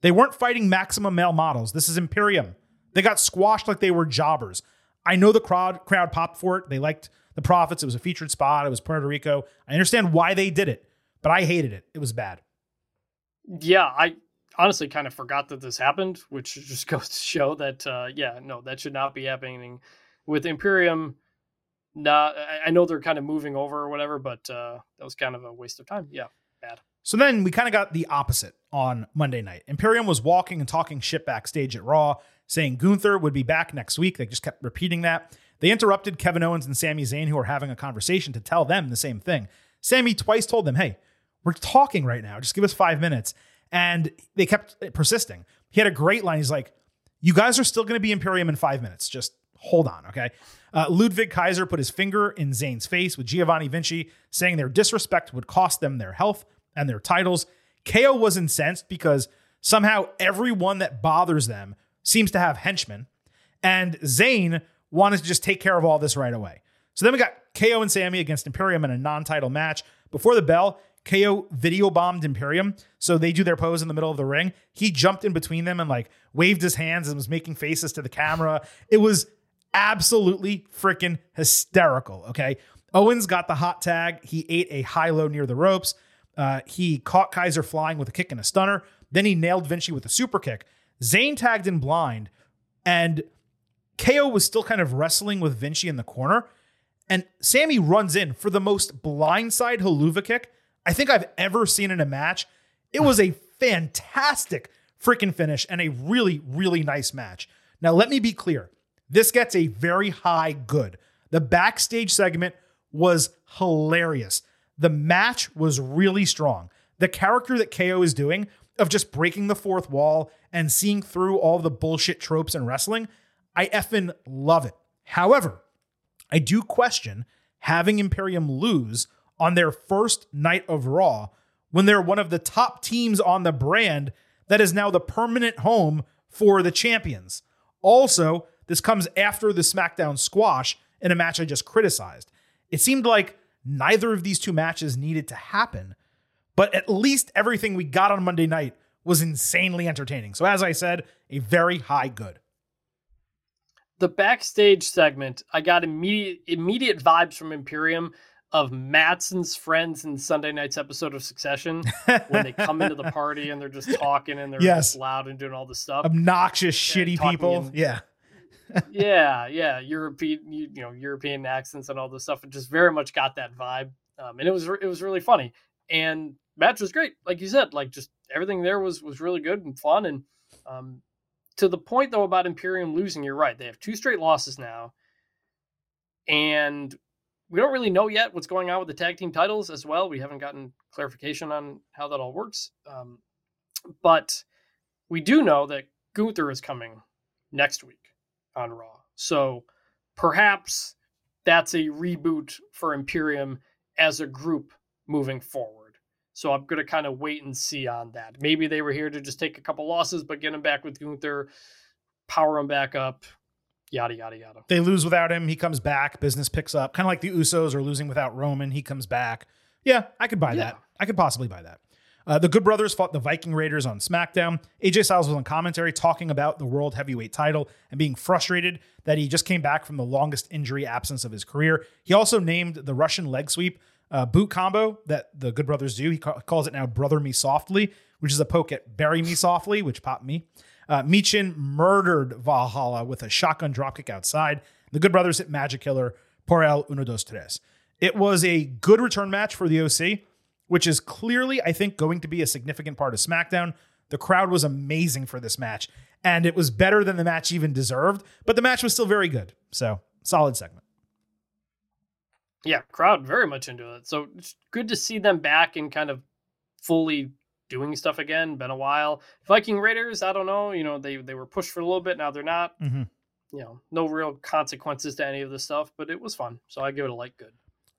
They weren't fighting maximum male models. This is Imperium. They got squashed like they were jobbers. I know the crowd crowd popped for it. They liked the Profits. It was a featured spot. It was Puerto Rico. I understand why they did it, but I hated it. It was bad. Yeah, I honestly kind of forgot that this happened, which just goes to show that uh, yeah, no, that should not be happening with Imperium. Not, I- know they're kind of moving over or whatever, but uh, that was kind of a waste of time. Yeah, bad. So then we kind of got the opposite on Monday night. Imperium was walking and talking shit backstage at Raw, saying Gunther would be back next week. They just kept repeating that. They interrupted Kevin Owens and Sami Zayn, who were having a conversation, to tell them the same thing. Sami twice told them, hey, we're talking right now. Just give us five minutes. And they kept persisting. He had a great line. He's like, You guys are still going to be Imperium in five minutes. Just hold on, okay? Uh, Ludwig Kaiser put his finger in Zayn's face with Giovanni Vinci, saying their disrespect would cost them their health and their titles. KO was incensed because somehow everyone that bothers them seems to have henchmen, and Zayn wanted to just take care of all this right away. So then we got KO and Sami against Imperium in a non title match. Before the bell, KO video bombed Imperium. So they do their pose in the middle of the ring. He jumped in between them and like waved his hands and was making faces to the camera. It was absolutely freaking hysterical. Okay. Owens got the hot tag. He ate a high low near the ropes. Uh, he caught Kaiser flying with a kick and a stunner. Then he nailed Vinci with a super kick. Zayn tagged in blind, and KO was still kind of wrestling with Vinci in the corner. And Sami runs in for the most blindside Helluva kick I think I've ever seen in a match. It was a fantastic freaking finish and a really, really nice match. Now, let me be clear this gets a very high good. The backstage segment was hilarious. The match was really strong. The character that KO is doing of just breaking the fourth wall and seeing through all the bullshit tropes in wrestling, I effing love it. However, I do question having Imperium lose on their first night of Raw when they're one of the top teams on the brand that is now the permanent home for the champions. Also, this comes after the SmackDown squash in a match I just criticized. It seemed like neither of these two matches needed to happen, but at least everything we got on Monday night was insanely entertaining. So, as I said, a very high good. The backstage segment, I got immediate immediate vibes from Imperium of Matsson's friends in Sunday night's episode of Succession when they come into the party and they're just talking and they're Yes. just loud and doing all this stuff. Obnoxious, shitty people. in- yeah. yeah, yeah, European, you, you know, European accents and all this stuff. It just very much got that vibe, um, and it was it was really funny. And match was great, like you said, like just everything there was was really good and fun. And um, to the point though about Imperium losing, you're right. They have two straight losses now, and we don't really know yet what's going on with the tag team titles as well. We haven't gotten clarification on how that all works, um, but we do know that Gunther is coming next week on Raw. So perhaps that's a reboot for Imperium as a group moving forward. So I'm going to kind of wait and see on that. Maybe they were here to just take a couple losses, but get him back with Gunther, power him back up, yada, yada, yada. They lose without him. He comes back. Business picks up. Kind of like the Usos are losing without Roman. He comes back. Yeah, I could buy Yeah. that. I could possibly buy that. Uh, the Good Brothers fought the Viking Raiders on SmackDown. AJ Styles was on commentary talking about the World Heavyweight title and being frustrated that he just came back from the longest injury absence of his career. He also named the Russian leg sweep uh, boot combo that the Good Brothers do. He ca- calls it now Brother Me Softly, which is a poke at Bury Me Softly, which popped me. Uh, Michin murdered Valhalla with a shotgun dropkick outside. The Good Brothers hit Magic Killer por el uno dos tres. It was a good return match for the OC, which is clearly, I think, going to be a significant part of SmackDown. The crowd was amazing for this match, and it was better than the match even deserved, but the match was still very good. So, solid segment. Yeah, crowd very much into it. So it's good to see them back and kind of fully doing stuff again. Been a while. Viking Raiders, I don't know. You know, they they were pushed for a little bit. Now they're not. Mm-hmm. You know, no real consequences to any of this stuff, but it was fun. So I give it a like good.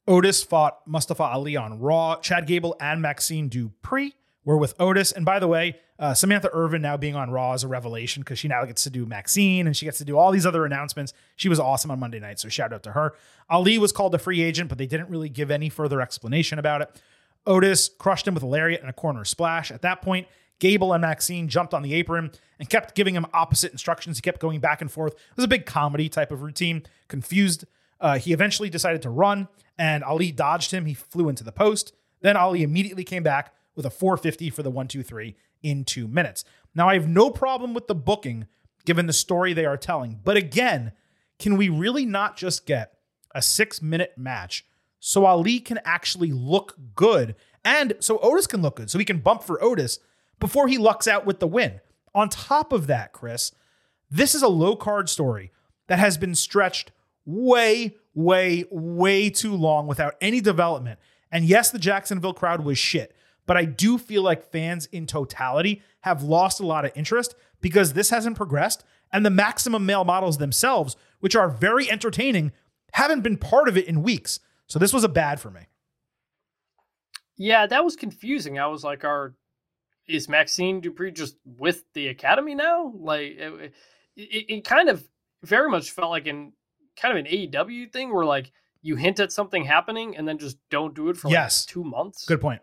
Otis fought Mustafa Ali on Raw. Chad Gable and Maxxine Dupri were with Otis. And by the way, uh, Samantha Irvin now being on Raw is a revelation because she now gets to do Maxxine and she gets to do all these other announcements. She was awesome on Monday night, so shout out to her. Ali was called a free agent, but they didn't really give any further explanation about it. Otis crushed him with a lariat and a corner splash. At that point, Gable and Maxxine jumped on the apron and kept giving him opposite instructions. He kept going back and forth. It was a big comedy type of routine. Confused, uh, he eventually decided to run, and Ali dodged him. He flew into the post. Then Ali immediately came back with a 450 for the 1 2 3 in two minutes. Now, I have no problem with the booking given the story they are telling. But again, can we really not just get a six minute match so Ali can actually look good and so Otis can look good so he can bump for Otis before he lucks out with the win? On top of that, Chris, this is a low card story that has been stretched way, way, way too long without any development. And yes, the Jacksonville crowd was shit, but I do feel like fans in totality have lost a lot of interest because this hasn't progressed. And the maximum male models themselves, which are very entertaining, haven't been part of it in weeks. So this was a bad for me. Yeah, that was confusing. I was like, "Are is Maxxine Dupri just with the academy now?" Like, it, it, it kind of very much felt like in kind of an AEW thing where like you hint at something happening and then just don't do it for Yes. like two months. Good point.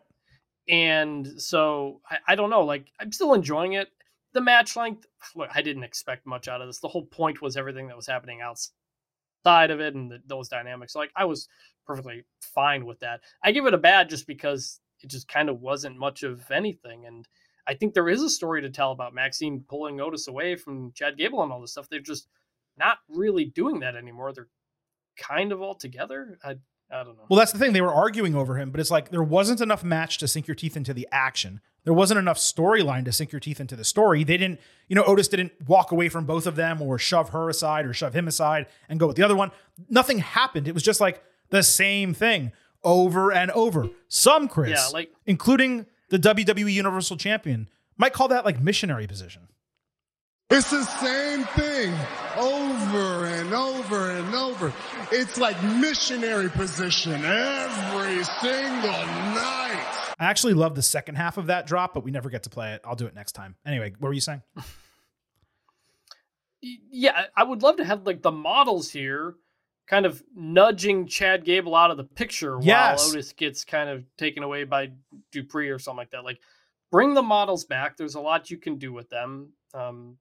And so I, I don't know. Like I'm still enjoying it. The match length, look, I didn't expect much out of this. The whole point was everything that was happening outside of it and the, those dynamics. Like I was perfectly fine with that. I give it a bad just because it just kind of wasn't much of anything. And I think there is a story to tell about Maxxine pulling Otis away from Chad Gable and all this stuff. They're just not really doing that anymore. They're kind of all together. I I don't know. Well, that's the thing. They were arguing over him, but it's like there wasn't enough match to sink your teeth into the action. There wasn't enough storyline to sink your teeth into the story. They didn't, you know, Otis didn't walk away from both of them or shove her aside or shove him aside and go with the other one. Nothing happened. It was just like the same thing over and over. Some Chris, Yeah, like- including the WWE Universal Champion, might call that like missionary position. It's the same thing over and over and over. It's like missionary position every single night. I actually love the second half of that drop, but we never get to play it. I'll do it next time. Anyway, what were you saying? Yeah, I would love to have like the models here kind of nudging Chad Gable out of the picture Yes. while Otis gets kind of taken away by Dupri or something like that. Like bring the models back. There's a lot you can do with them. Um,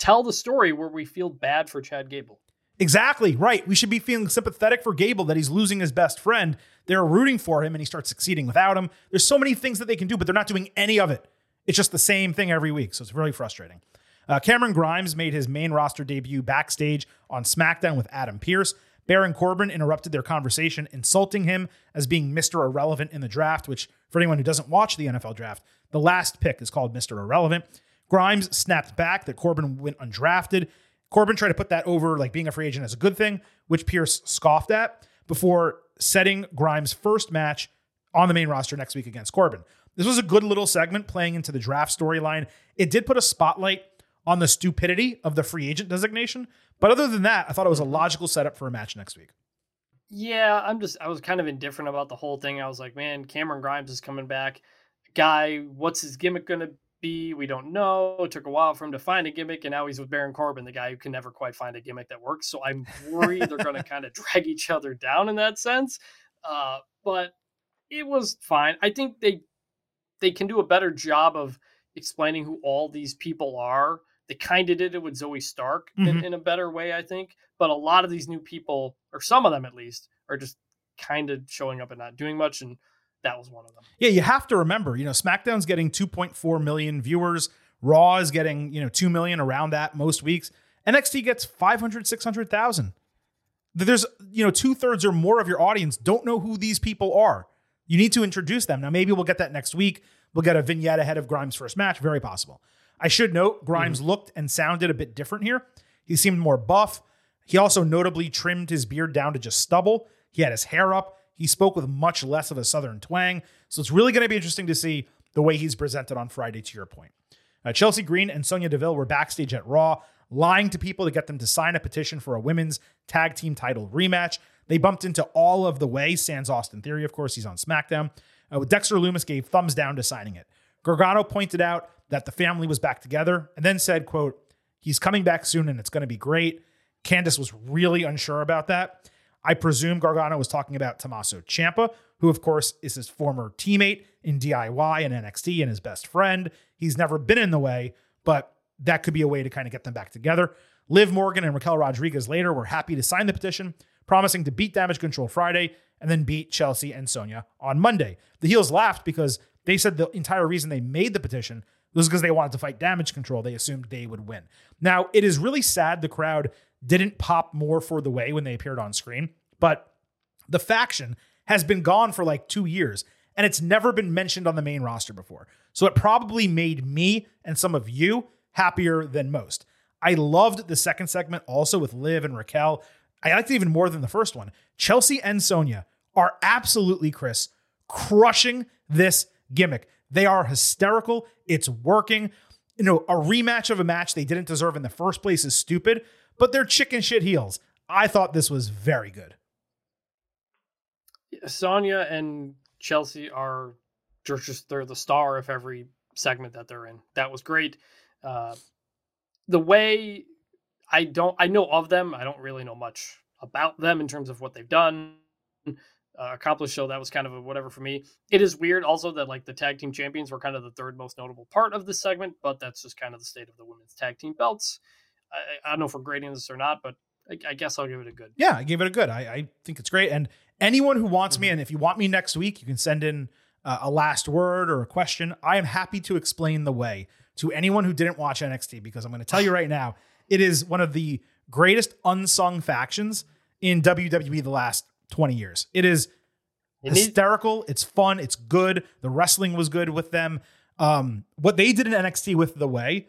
tell the story where we feel bad for Chad Gable. Exactly, right. We should be feeling sympathetic for Gable that he's losing his best friend. They're rooting for him and he starts succeeding without him. There's so many things that they can do, but they're not doing any of it. It's just the same thing every week. So it's really frustrating. Uh, Cameron Grimes made his main roster debut backstage on SmackDown with Adam Pearce. Baron Corbin interrupted their conversation, insulting him as being Mr. Irrelevant in the draft, which, for anyone who doesn't watch the NFL draft, the last pick is called Mr. Irrelevant. Grimes snapped back that Corbin went undrafted. Corbin tried to put that over like being a free agent as a good thing, which Pearce scoffed at before setting Grimes' first match on the main roster next week against Corbin. This was a good little segment playing into the draft storyline. It did put a spotlight on the stupidity of the free agent designation, but other than that, I thought it was a mm-hmm. logical setup for a match next week. Yeah, I'm just I was kind of indifferent about the whole thing. I was like, man, Cameron Grimes is coming back. Guy, what's his gimmick gonna be? We don't know. It took a while for him to find a gimmick, and now he's with Baron Corbin, the guy who can never quite find a gimmick that works. So I'm worried they're gonna kind of drag each other down in that sense. Uh, but it was fine. I think they they can do a better job of explaining who all these people are. They kind of did it with Zoey Stark in, Mhm. in a better way, I think. But a lot of these new people, or some of them at least, are just kind of showing up and not doing much. And that was one of them. Yeah, you have to remember, you know, SmackDown's getting 2.4 million viewers. Raw is getting, you know, 2 million around that most weeks. NXT gets 500, 600,000. There's, you know, two thirds or more of your audience don't know who these people are. You need to introduce them. Now, maybe we'll get that next week. We'll get a vignette ahead of Grimes' first match. Very possible. I should note Grimes mm-hmm. looked and sounded a bit different here. He seemed more buff. He also notably trimmed his beard down to just stubble. He had his hair up. He spoke with much less of a southern twang. So it's really going to be interesting to see the way he's presented on Friday, to your point. Uh, Chelsea Green and Sonya Deville were backstage at Raw, lying to people to get them to sign a petition for a women's tag team title rematch. They bumped into all of the way, sans Austin Theory, of course, he's on SmackDown. Uh, Dexter Lumis gave thumbs down to signing it. Gargano pointed out that the family was back together and then said, quote, he's coming back soon and it's going to be great. Candice was really unsure about that. I presume Gargano was talking about Tommaso Ciampa, who of course is his former teammate in DIY and NXT and his best friend. He's never been in the way, but that could be a way to kind of get them back together. Liv Morgan and Raquel Rodriguez later were happy to sign the petition, promising to beat Damage Control Friday and then beat Chelsea and Sonya on Monday. The heels laughed because they said the entire reason they made the petition was because they wanted to fight Damage Control. They assumed they would win. Now, it is really sad the crowd didn't pop more for the way when they appeared on screen, but the faction has been gone for like two years and it's never been mentioned on the main roster before. So it probably made me and some of you happier than most. I loved the second segment also with Liv and Raquel. I liked it even more than the first one. Chelsea and Sonya are absolutely, Chris, crushing this gimmick. They are hysterical. It's working. You know, a rematch of a match they didn't deserve in the first place is stupid, but they're chicken shit heels. I thought this was very good. Sonya and Chelsea are just they're the star of every segment that they're in. That was great. Uh, the way I don't I know of them, I don't really know much about them in terms of what they've done. Uh, accomplished so that was kind of a whatever for me. It is weird also that like the tag team champions were kind of the third most notable part of this segment, but that's just kind of the state of the women's tag team belts. I, I don't know if we're grading this or not, but I, I, guess I'll give it a good. Yeah, I gave it a good. I, I think it's great. And anyone who wants mm-hmm. me, and if you want me next week, you can send in uh, a last word or a question. I am happy to explain the way to anyone who didn't watch NXT because I'm going to tell you right now, it is one of the greatest unsung factions in WWE the last 20 years. It is it hysterical. It's fun. It's good. The wrestling was good with them. Um, what they did in NXT with the way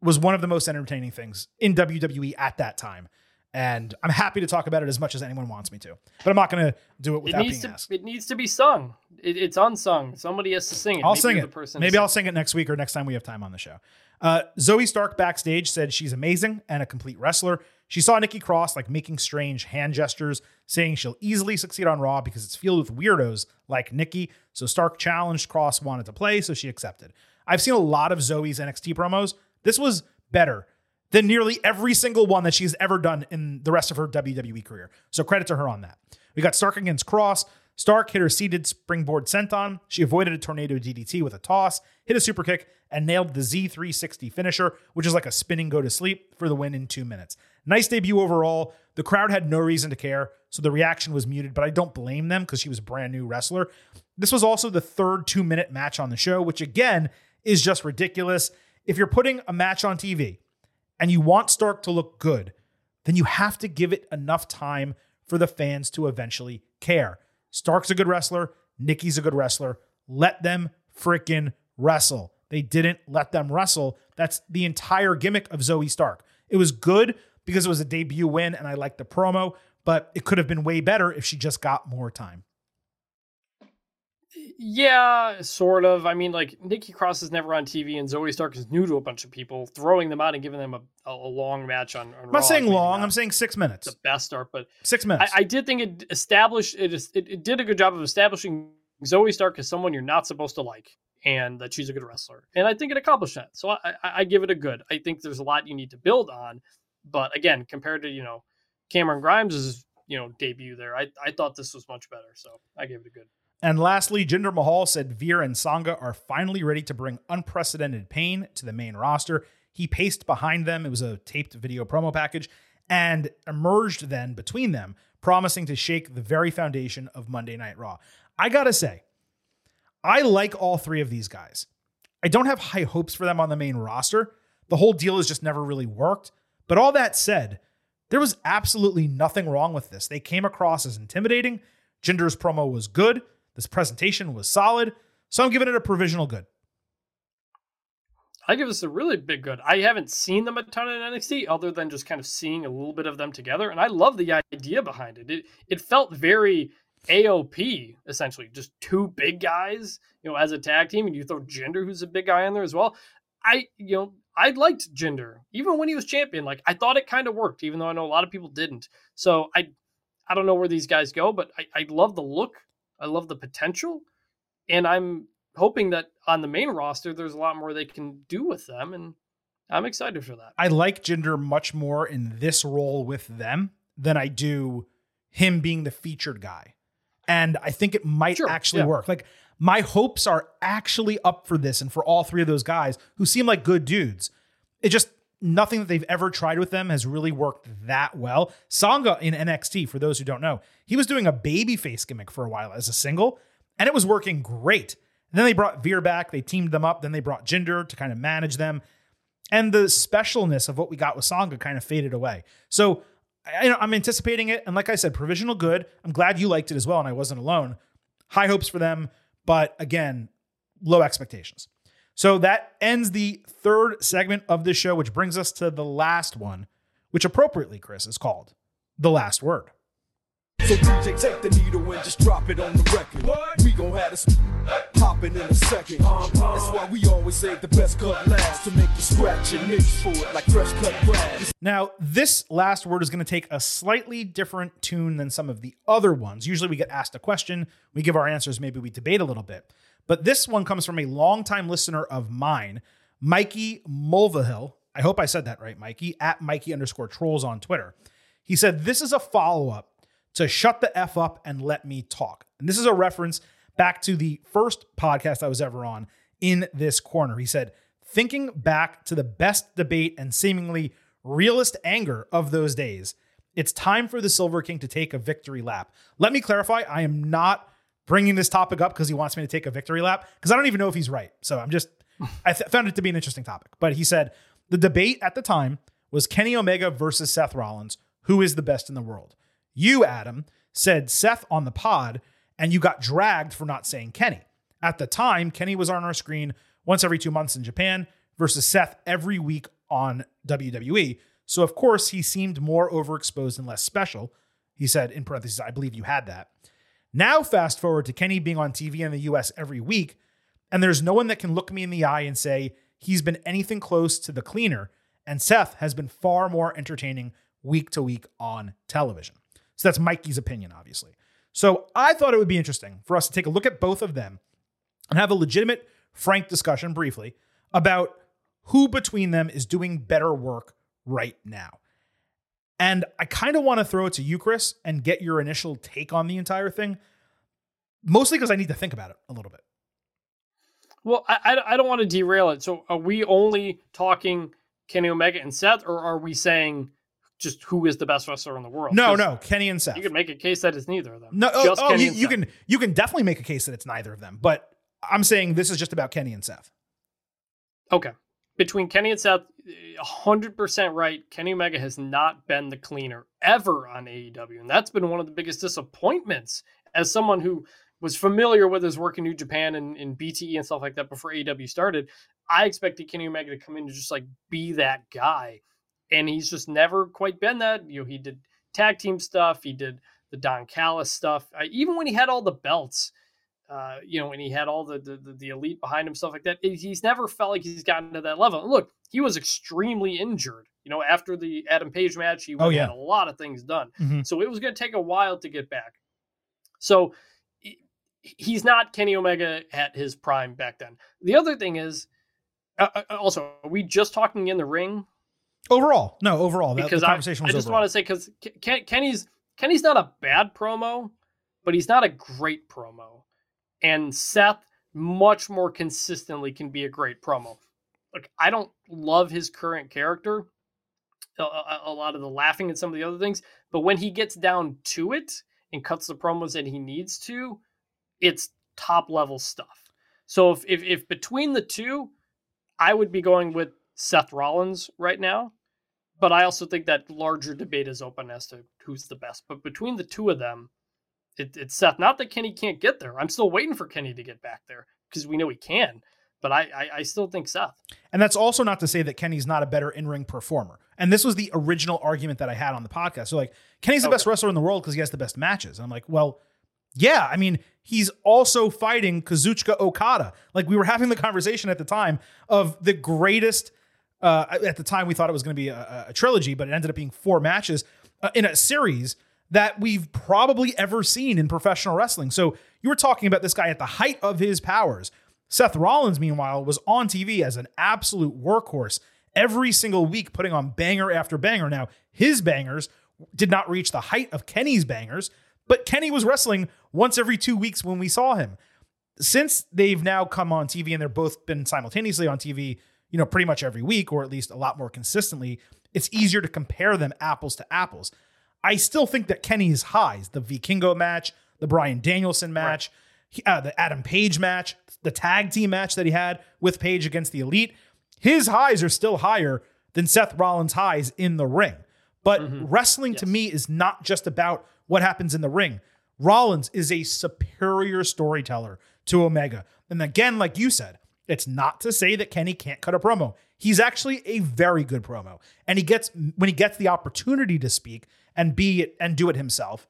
was one of the most entertaining things in WWE at that time. And I'm happy to talk about it as much as anyone wants me to, but I'm not going to do it without it needs being to, asked. It needs to be sung. It, it's unsung. Somebody has to sing it. I'll Maybe sing it. Maybe I'll sing it next week or next time we have time on the show. Uh, Zoey Stark backstage said she's amazing and a complete wrestler. She saw Nikki Cross like making strange hand gestures, saying she'll easily succeed on Raw because it's filled with weirdos like Nikki. So Stark challenged Cross wanted to play, so she accepted. I've seen a lot of Zoey's NXT promos. This was better than nearly every single one that she's ever done in the rest of her WWE career. So credit to her on that. We got Stark against Cross. Stark hit her seated springboard senton. She avoided a tornado DDT with a toss, hit a super kick, and nailed the Z360 finisher, which is like a spinning go to sleep for the win in two minutes. Nice debut overall. The crowd had no reason to care, so the reaction was muted, but I don't blame them because she was a brand new wrestler. This was also the third two minute match on the show, which again is just ridiculous. If you're putting a match on TV, and you want Stark to look good, then you have to give it enough time for the fans to eventually care. Stark's a good wrestler. Nikki's a good wrestler. Let them freaking wrestle. They didn't let them wrestle. That's the entire gimmick of Zoey Stark. It was good because it was a debut win and I liked the promo, but it could have been way better if she just got more time. Yeah, sort of. I mean, like Nikki Cross is never on TV, and Zoey Stark is new to a bunch of people. Throwing them out and giving them a, a long match on. on I'm not Raw saying long. I'm saying six minutes. The best start, but six minutes. I, I did think it established it, it. It did a good job of establishing Zoey Stark as someone you're not supposed to like, and that she's a good wrestler. And I think it accomplished that. So I, I, I give it a good. I think there's a lot you need to build on, but again, compared to you know Cameron Grimes' you know debut there, I I thought this was much better. So I gave it a good. And lastly, Jinder Mahal said Veer and Sangha are finally ready to bring unprecedented pain to the main roster. He paced behind them. It was a taped video promo package and emerged then between them, promising to shake the very foundation of Monday Night Raw. I gotta say, I like all three of these guys. I don't have high hopes for them on the main roster. The whole deal has just never really worked. But all that said, there was absolutely nothing wrong with this. They came across as intimidating. Jinder's promo was good. This presentation was solid, so I'm giving it a provisional good. I give this a really big good. I haven't seen them a ton in NXT other than just kind of seeing a little bit of them together, and I love the idea behind it. It it felt very AOP essentially, just two big guys, you know, as a tag team, and you throw Jinder, who's a big guy in there as well. I you know I liked Jinder even when he was champion. Like I thought it kind of worked, even though I know a lot of people didn't. So I I don't know where these guys go, but I, I love the look I love the potential, and I'm hoping that on the main roster, there's a lot more they can do with them, and I'm excited for that. I like Jinder much more in this role with them than I do him being the featured guy, and I think it might sure, actually yeah. work. Like my hopes are actually up for this, and for all three of those guys who seem like good dudes. It just nothing that they've ever tried with them has really worked that well. Sangha in NXT, for those who don't know, he was doing a babyface gimmick for a while as a single, and it was working great. And then they brought Veer back, they teamed them up, then they brought Jinder to kind of manage them. And the specialness of what we got with Sangha kind of faded away. So I, know I'm anticipating it. And like I said, provisional good. I'm glad you liked it as well, and I wasn't alone. High hopes for them, but again, low expectations. So that ends the third segment of this show, which brings us to the last one, which appropriately, Chris, is called The Last Word. So DJ, take the needle and just drop it on the record. What? We gon' have this pop popping in a second. Uh-huh. That's why we always say the best cut last to make you scratch and itch for it like fresh cut grass. Now, this last word is going to take a slightly different tune than some of the other ones. Usually we get asked a question, we give our answers, maybe we debate a little bit. But this one comes from a longtime listener of mine, Mikey Mulvihill. I hope I said that right, Mikey, at Mikey underscore trolls on Twitter. He said, This is a follow up to shut the F up and let me talk. And this is a reference back to the first podcast I was ever on in this corner. He said, Thinking back to the best debate and seemingly realist anger of those days, it's time for the Silver King to take a victory lap. Let me clarify, I am not bringing this topic up because he wants me to take a victory lap because I don't even know if he's right. So I'm just, I th- found it to be an interesting topic. But he said the debate at the time was Kenny Omega versus Seth Rollins. Who is the best in the world? You, Adam, said Seth on the pod, and you got dragged for not saying Kenny. At the time, Kenny was on our screen once every two months in Japan versus Seth every week on WWE. So, of course, he seemed more overexposed and less special. He said, in parentheses, I believe you had that. Now, fast forward to Kenny being on TV in the US every week, and there's no one that can look me in the eye and say he's been anything close to the cleaner, and Seth has been far more entertaining week to week on television. So that's Mikey's opinion, obviously. So I thought it would be interesting for us to take a look at both of them and have a legitimate, frank discussion briefly about who between them is doing better work right now. And I kind of want to throw it to you, Chris, and get your initial take on the entire thing, mostly because I need to think about it a little bit. Well, I, I, don't want to derail it. So, are we only talking Kenny Omega and Seth, or are we saying just who is the best wrestler in the world? No, no, Kenny and Seth. You can make a case that it's neither of them. No, oh, just oh, Kenny you, you can you can definitely make a case that it's neither of them, but I'm saying this is just about Kenny and Seth. Okay. Between Kenny and Seth, 100% right. Kenny Omega has not been the cleaner ever on AEW. And that's been one of the biggest disappointments as someone who was familiar with his work in New Japan and in BTE and stuff like that before AEW started. I expected Kenny Omega to come in and just like be that guy. And he's just never quite been that. You know, he did tag team stuff, he did the Don Callis stuff. Uh, even when he had all the belts, uh, you know, and he had all the, the the elite behind him, stuff like that. He's never felt like he's gotten to that level. And look, he was extremely injured. You know, after the Adam Page match, he Oh, yeah. had a lot of things done. Mhm. So it was going to take a while to get back. So he's not Kenny Omega at his prime back then. The other thing is, uh, uh, also, are we just talking in the ring? Overall, no, overall, that, Because the I, conversation I was just overall. want to say because Ken, Kenny's Kenny's not a bad promo, but he's not a great promo. And Seth much more consistently can be a great promo. Look, I don't love his current character, a, a, a lot of the laughing and some of the other things, but when he gets down to it and cuts the promos that he needs to, it's top level stuff. So if, if if between the two, I would be going with Seth Rollins right now. But I also think that larger debate is open as to who's the best. But between the two of them, it, it's Seth. Not that Kenny can't get there. I'm still waiting for Kenny to get back there because we know he can. But I, I, I still think Seth. And that's also not to say that Kenny's not a better in ring performer. And this was the original argument that I had on the podcast. So, like, Kenny's the best wrestler in the world because he has the best matches. And I'm like, well, yeah. I mean, he's also fighting Kazuchika Okada. Like, we were having the conversation at the time of the greatest. Uh, at the time, we thought it was going to be a, a trilogy, but it ended up being four matches uh, in a series that we've probably ever seen in professional wrestling. So, you were talking about this guy at the height of his powers. Seth Rollins, meanwhile, was on TV as an absolute workhorse every single week, putting on banger after banger. Now, his bangers did not reach the height of Kenny's bangers, but Kenny was wrestling once every two weeks when we saw him. Since they've now come on TV and they're both been simultaneously on TV, you know, pretty much every week, or at least a lot more consistently, it's easier to compare them apples to apples. I still think that Kenny's highs, the Vikingo match, the Bryan Danielson match, he- uh, the Adam Page match, the tag team match that he had with Page against the Elite, his highs are still higher than Seth Rollins' highs in the ring. But wrestling to me is not just about what happens in the ring. Rollins is a superior storyteller to Omega. And again, like you said, it's not to say that Kenny can't cut a promo. He's actually a very good promo. And he gets when he gets the opportunity to speak and be it and do it himself,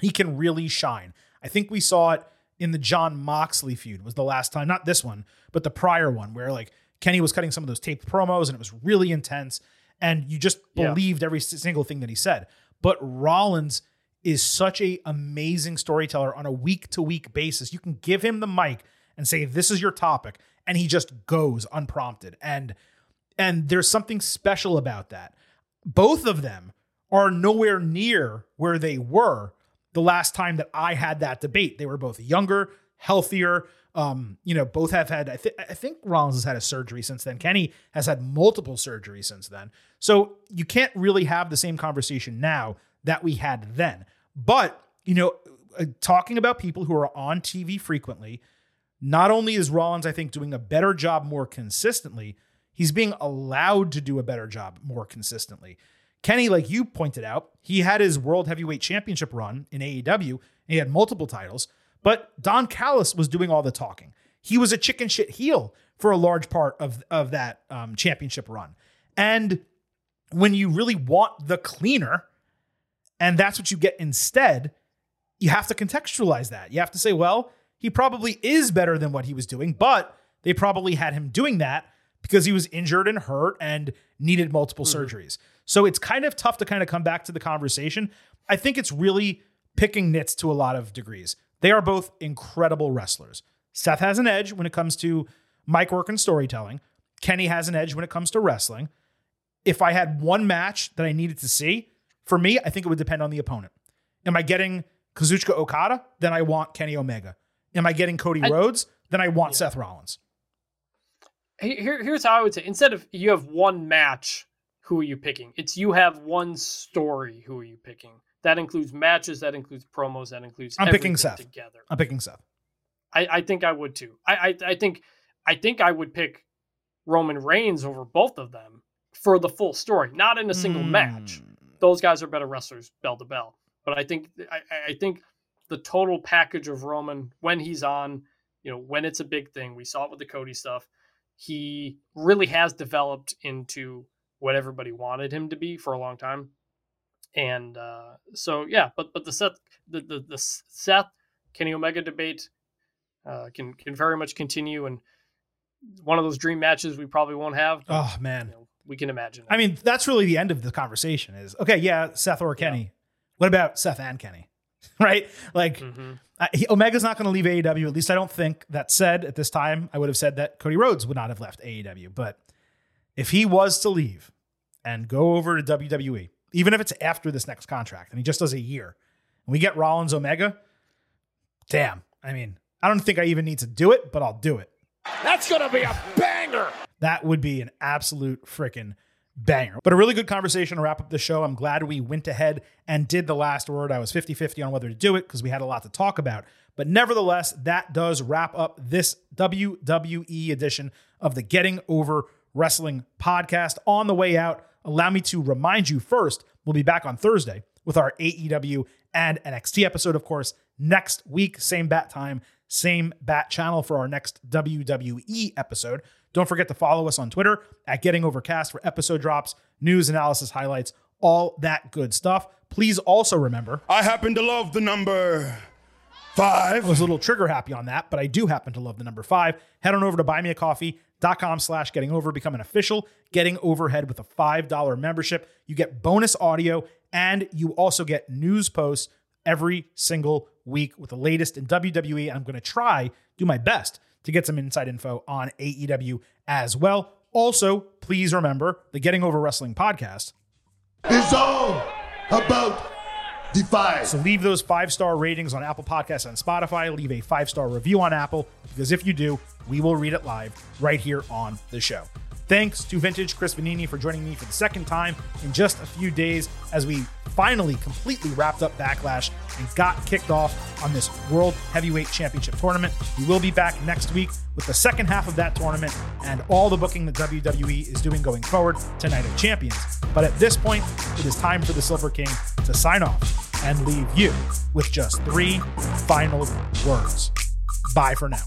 he can really shine. I think we saw it in the Jon Moxley feud was the last time, not this one, but the prior one where like Kenny was cutting some of those taped promos and it was really intense and you just Yeah. believed every single thing that he said. But Rollins is such a amazing storyteller on a week to week basis. You can give him the mic and say this is your topic and he just goes unprompted. And and there's something special about that. Both of them are nowhere near where they were the last time that I had that debate. They were both younger, healthier. Um, you know, both have had. I, th- I think Rollins has had a surgery since then. Kenny has had multiple surgeries since then. So you can't really have the same conversation now that we had then. But you know, uh, talking about people who are on TV frequently, not only is Rollins, I think, doing a better job more consistently, he's being allowed to do a better job more consistently. Kenny, like you pointed out, he had his World Heavyweight Championship run in AEW, and he had multiple titles, but Don Callis was doing all the talking. He was a chicken shit heel for a large part of, of that um, championship run. And when you really want the cleaner, and that's what you get instead, you have to contextualize that. You have to say, well, he probably is better than what he was doing, but they probably had him doing that because he was injured and hurt and needed multiple surgeries. So it's kind of tough to kind of come back to the conversation. I think it's really picking nits to a lot of degrees. They are both incredible wrestlers. Seth has an edge when it comes to mic work and storytelling. Kenny has an edge when it comes to wrestling. If I had one match that I needed to see, for me, I think it would depend on the opponent. Am I getting Kazuchika Okada? Then I want Kenny Omega. Am I getting Cody I- Rhodes? Then I want Seth Rollins. Here, here's how I would say: instead of you have one match, who are you picking? It's you have one story. Who are you picking? That includes matches. That includes promos. That includes. I'm picking Seth. together. I'm picking Seth. I, I think I would too. I, I I think I think I would pick Roman Reigns over both of them for the full story, not in a single Hmm. match. Those guys are better wrestlers, bell to bell. But I think I- I think the total package of Roman when he's on, you know, when it's a big thing, we saw it with the Cody stuff. He really has developed into what everybody wanted him to be for a long time. And uh, so yeah, but but the Seth the the, the Seth Kenny Omega debate uh, can can very much continue and one of those dream matches we probably won't have. but, Oh man. you know, we can imagine. it. I mean, that's really the end of the conversation is okay, yeah, Seth or Kenny. What about Seth and Kenny? right? Like Mhm. uh, he, Omega's not going to leave AEW. At least I don't think. That said, at this time, I would have said that Cody Rhodes would not have left AEW. But if he was to leave and go over to WWE, even if it's after this next contract and he just does a year, and we get Rollins Omega, damn. I mean, I don't think I even need to do it, but I'll do it. That's gonna be a banger. That would be an absolute freaking banger. But a really good conversation to wrap up the show. I'm glad we went ahead and did the last word. I was 50 50 on whether to do it because we had a lot to talk about. But nevertheless, that does wrap up this WWE edition of the Getting Over Wrestling podcast. On the way out, allow me to remind you first, we'll be back on Thursday with our AEW and NXT episode, of course, next week, same bat time, same bat channel for our next WWE episode. Don't forget to follow us on Twitter at Getting Overcast for episode drops, news, analysis, highlights, all that good stuff. Please also remember, I happen to love the number I five. was a little trigger happy on that, but I do happen to love the number five. Head on over to buymeacoffee.com slash getting over, become an official getting overhead with a $5 membership. You get bonus audio and you also get news posts every single week with the latest in WWE. I'm going to try, do my best to get some inside info on AEW as well. Also, please remember the Getting Over Wrestling podcast is all about Defy. So leave those five star ratings on Apple Podcasts and Spotify. Leave a five star review on Apple because if you do, we will read it live right here on the show. Thanks to Vintage Chris Vannini for joining me for the second time in just a few days as we finally completely wrapped up Backlash and got kicked off on this World Heavyweight Championship tournament. We will be back next week with the second half of that tournament and all the booking that WWE is doing going forward to Night of Champions. But at this point, it is time for the Silver King to sign off and leave you with just three final words. Bye for now.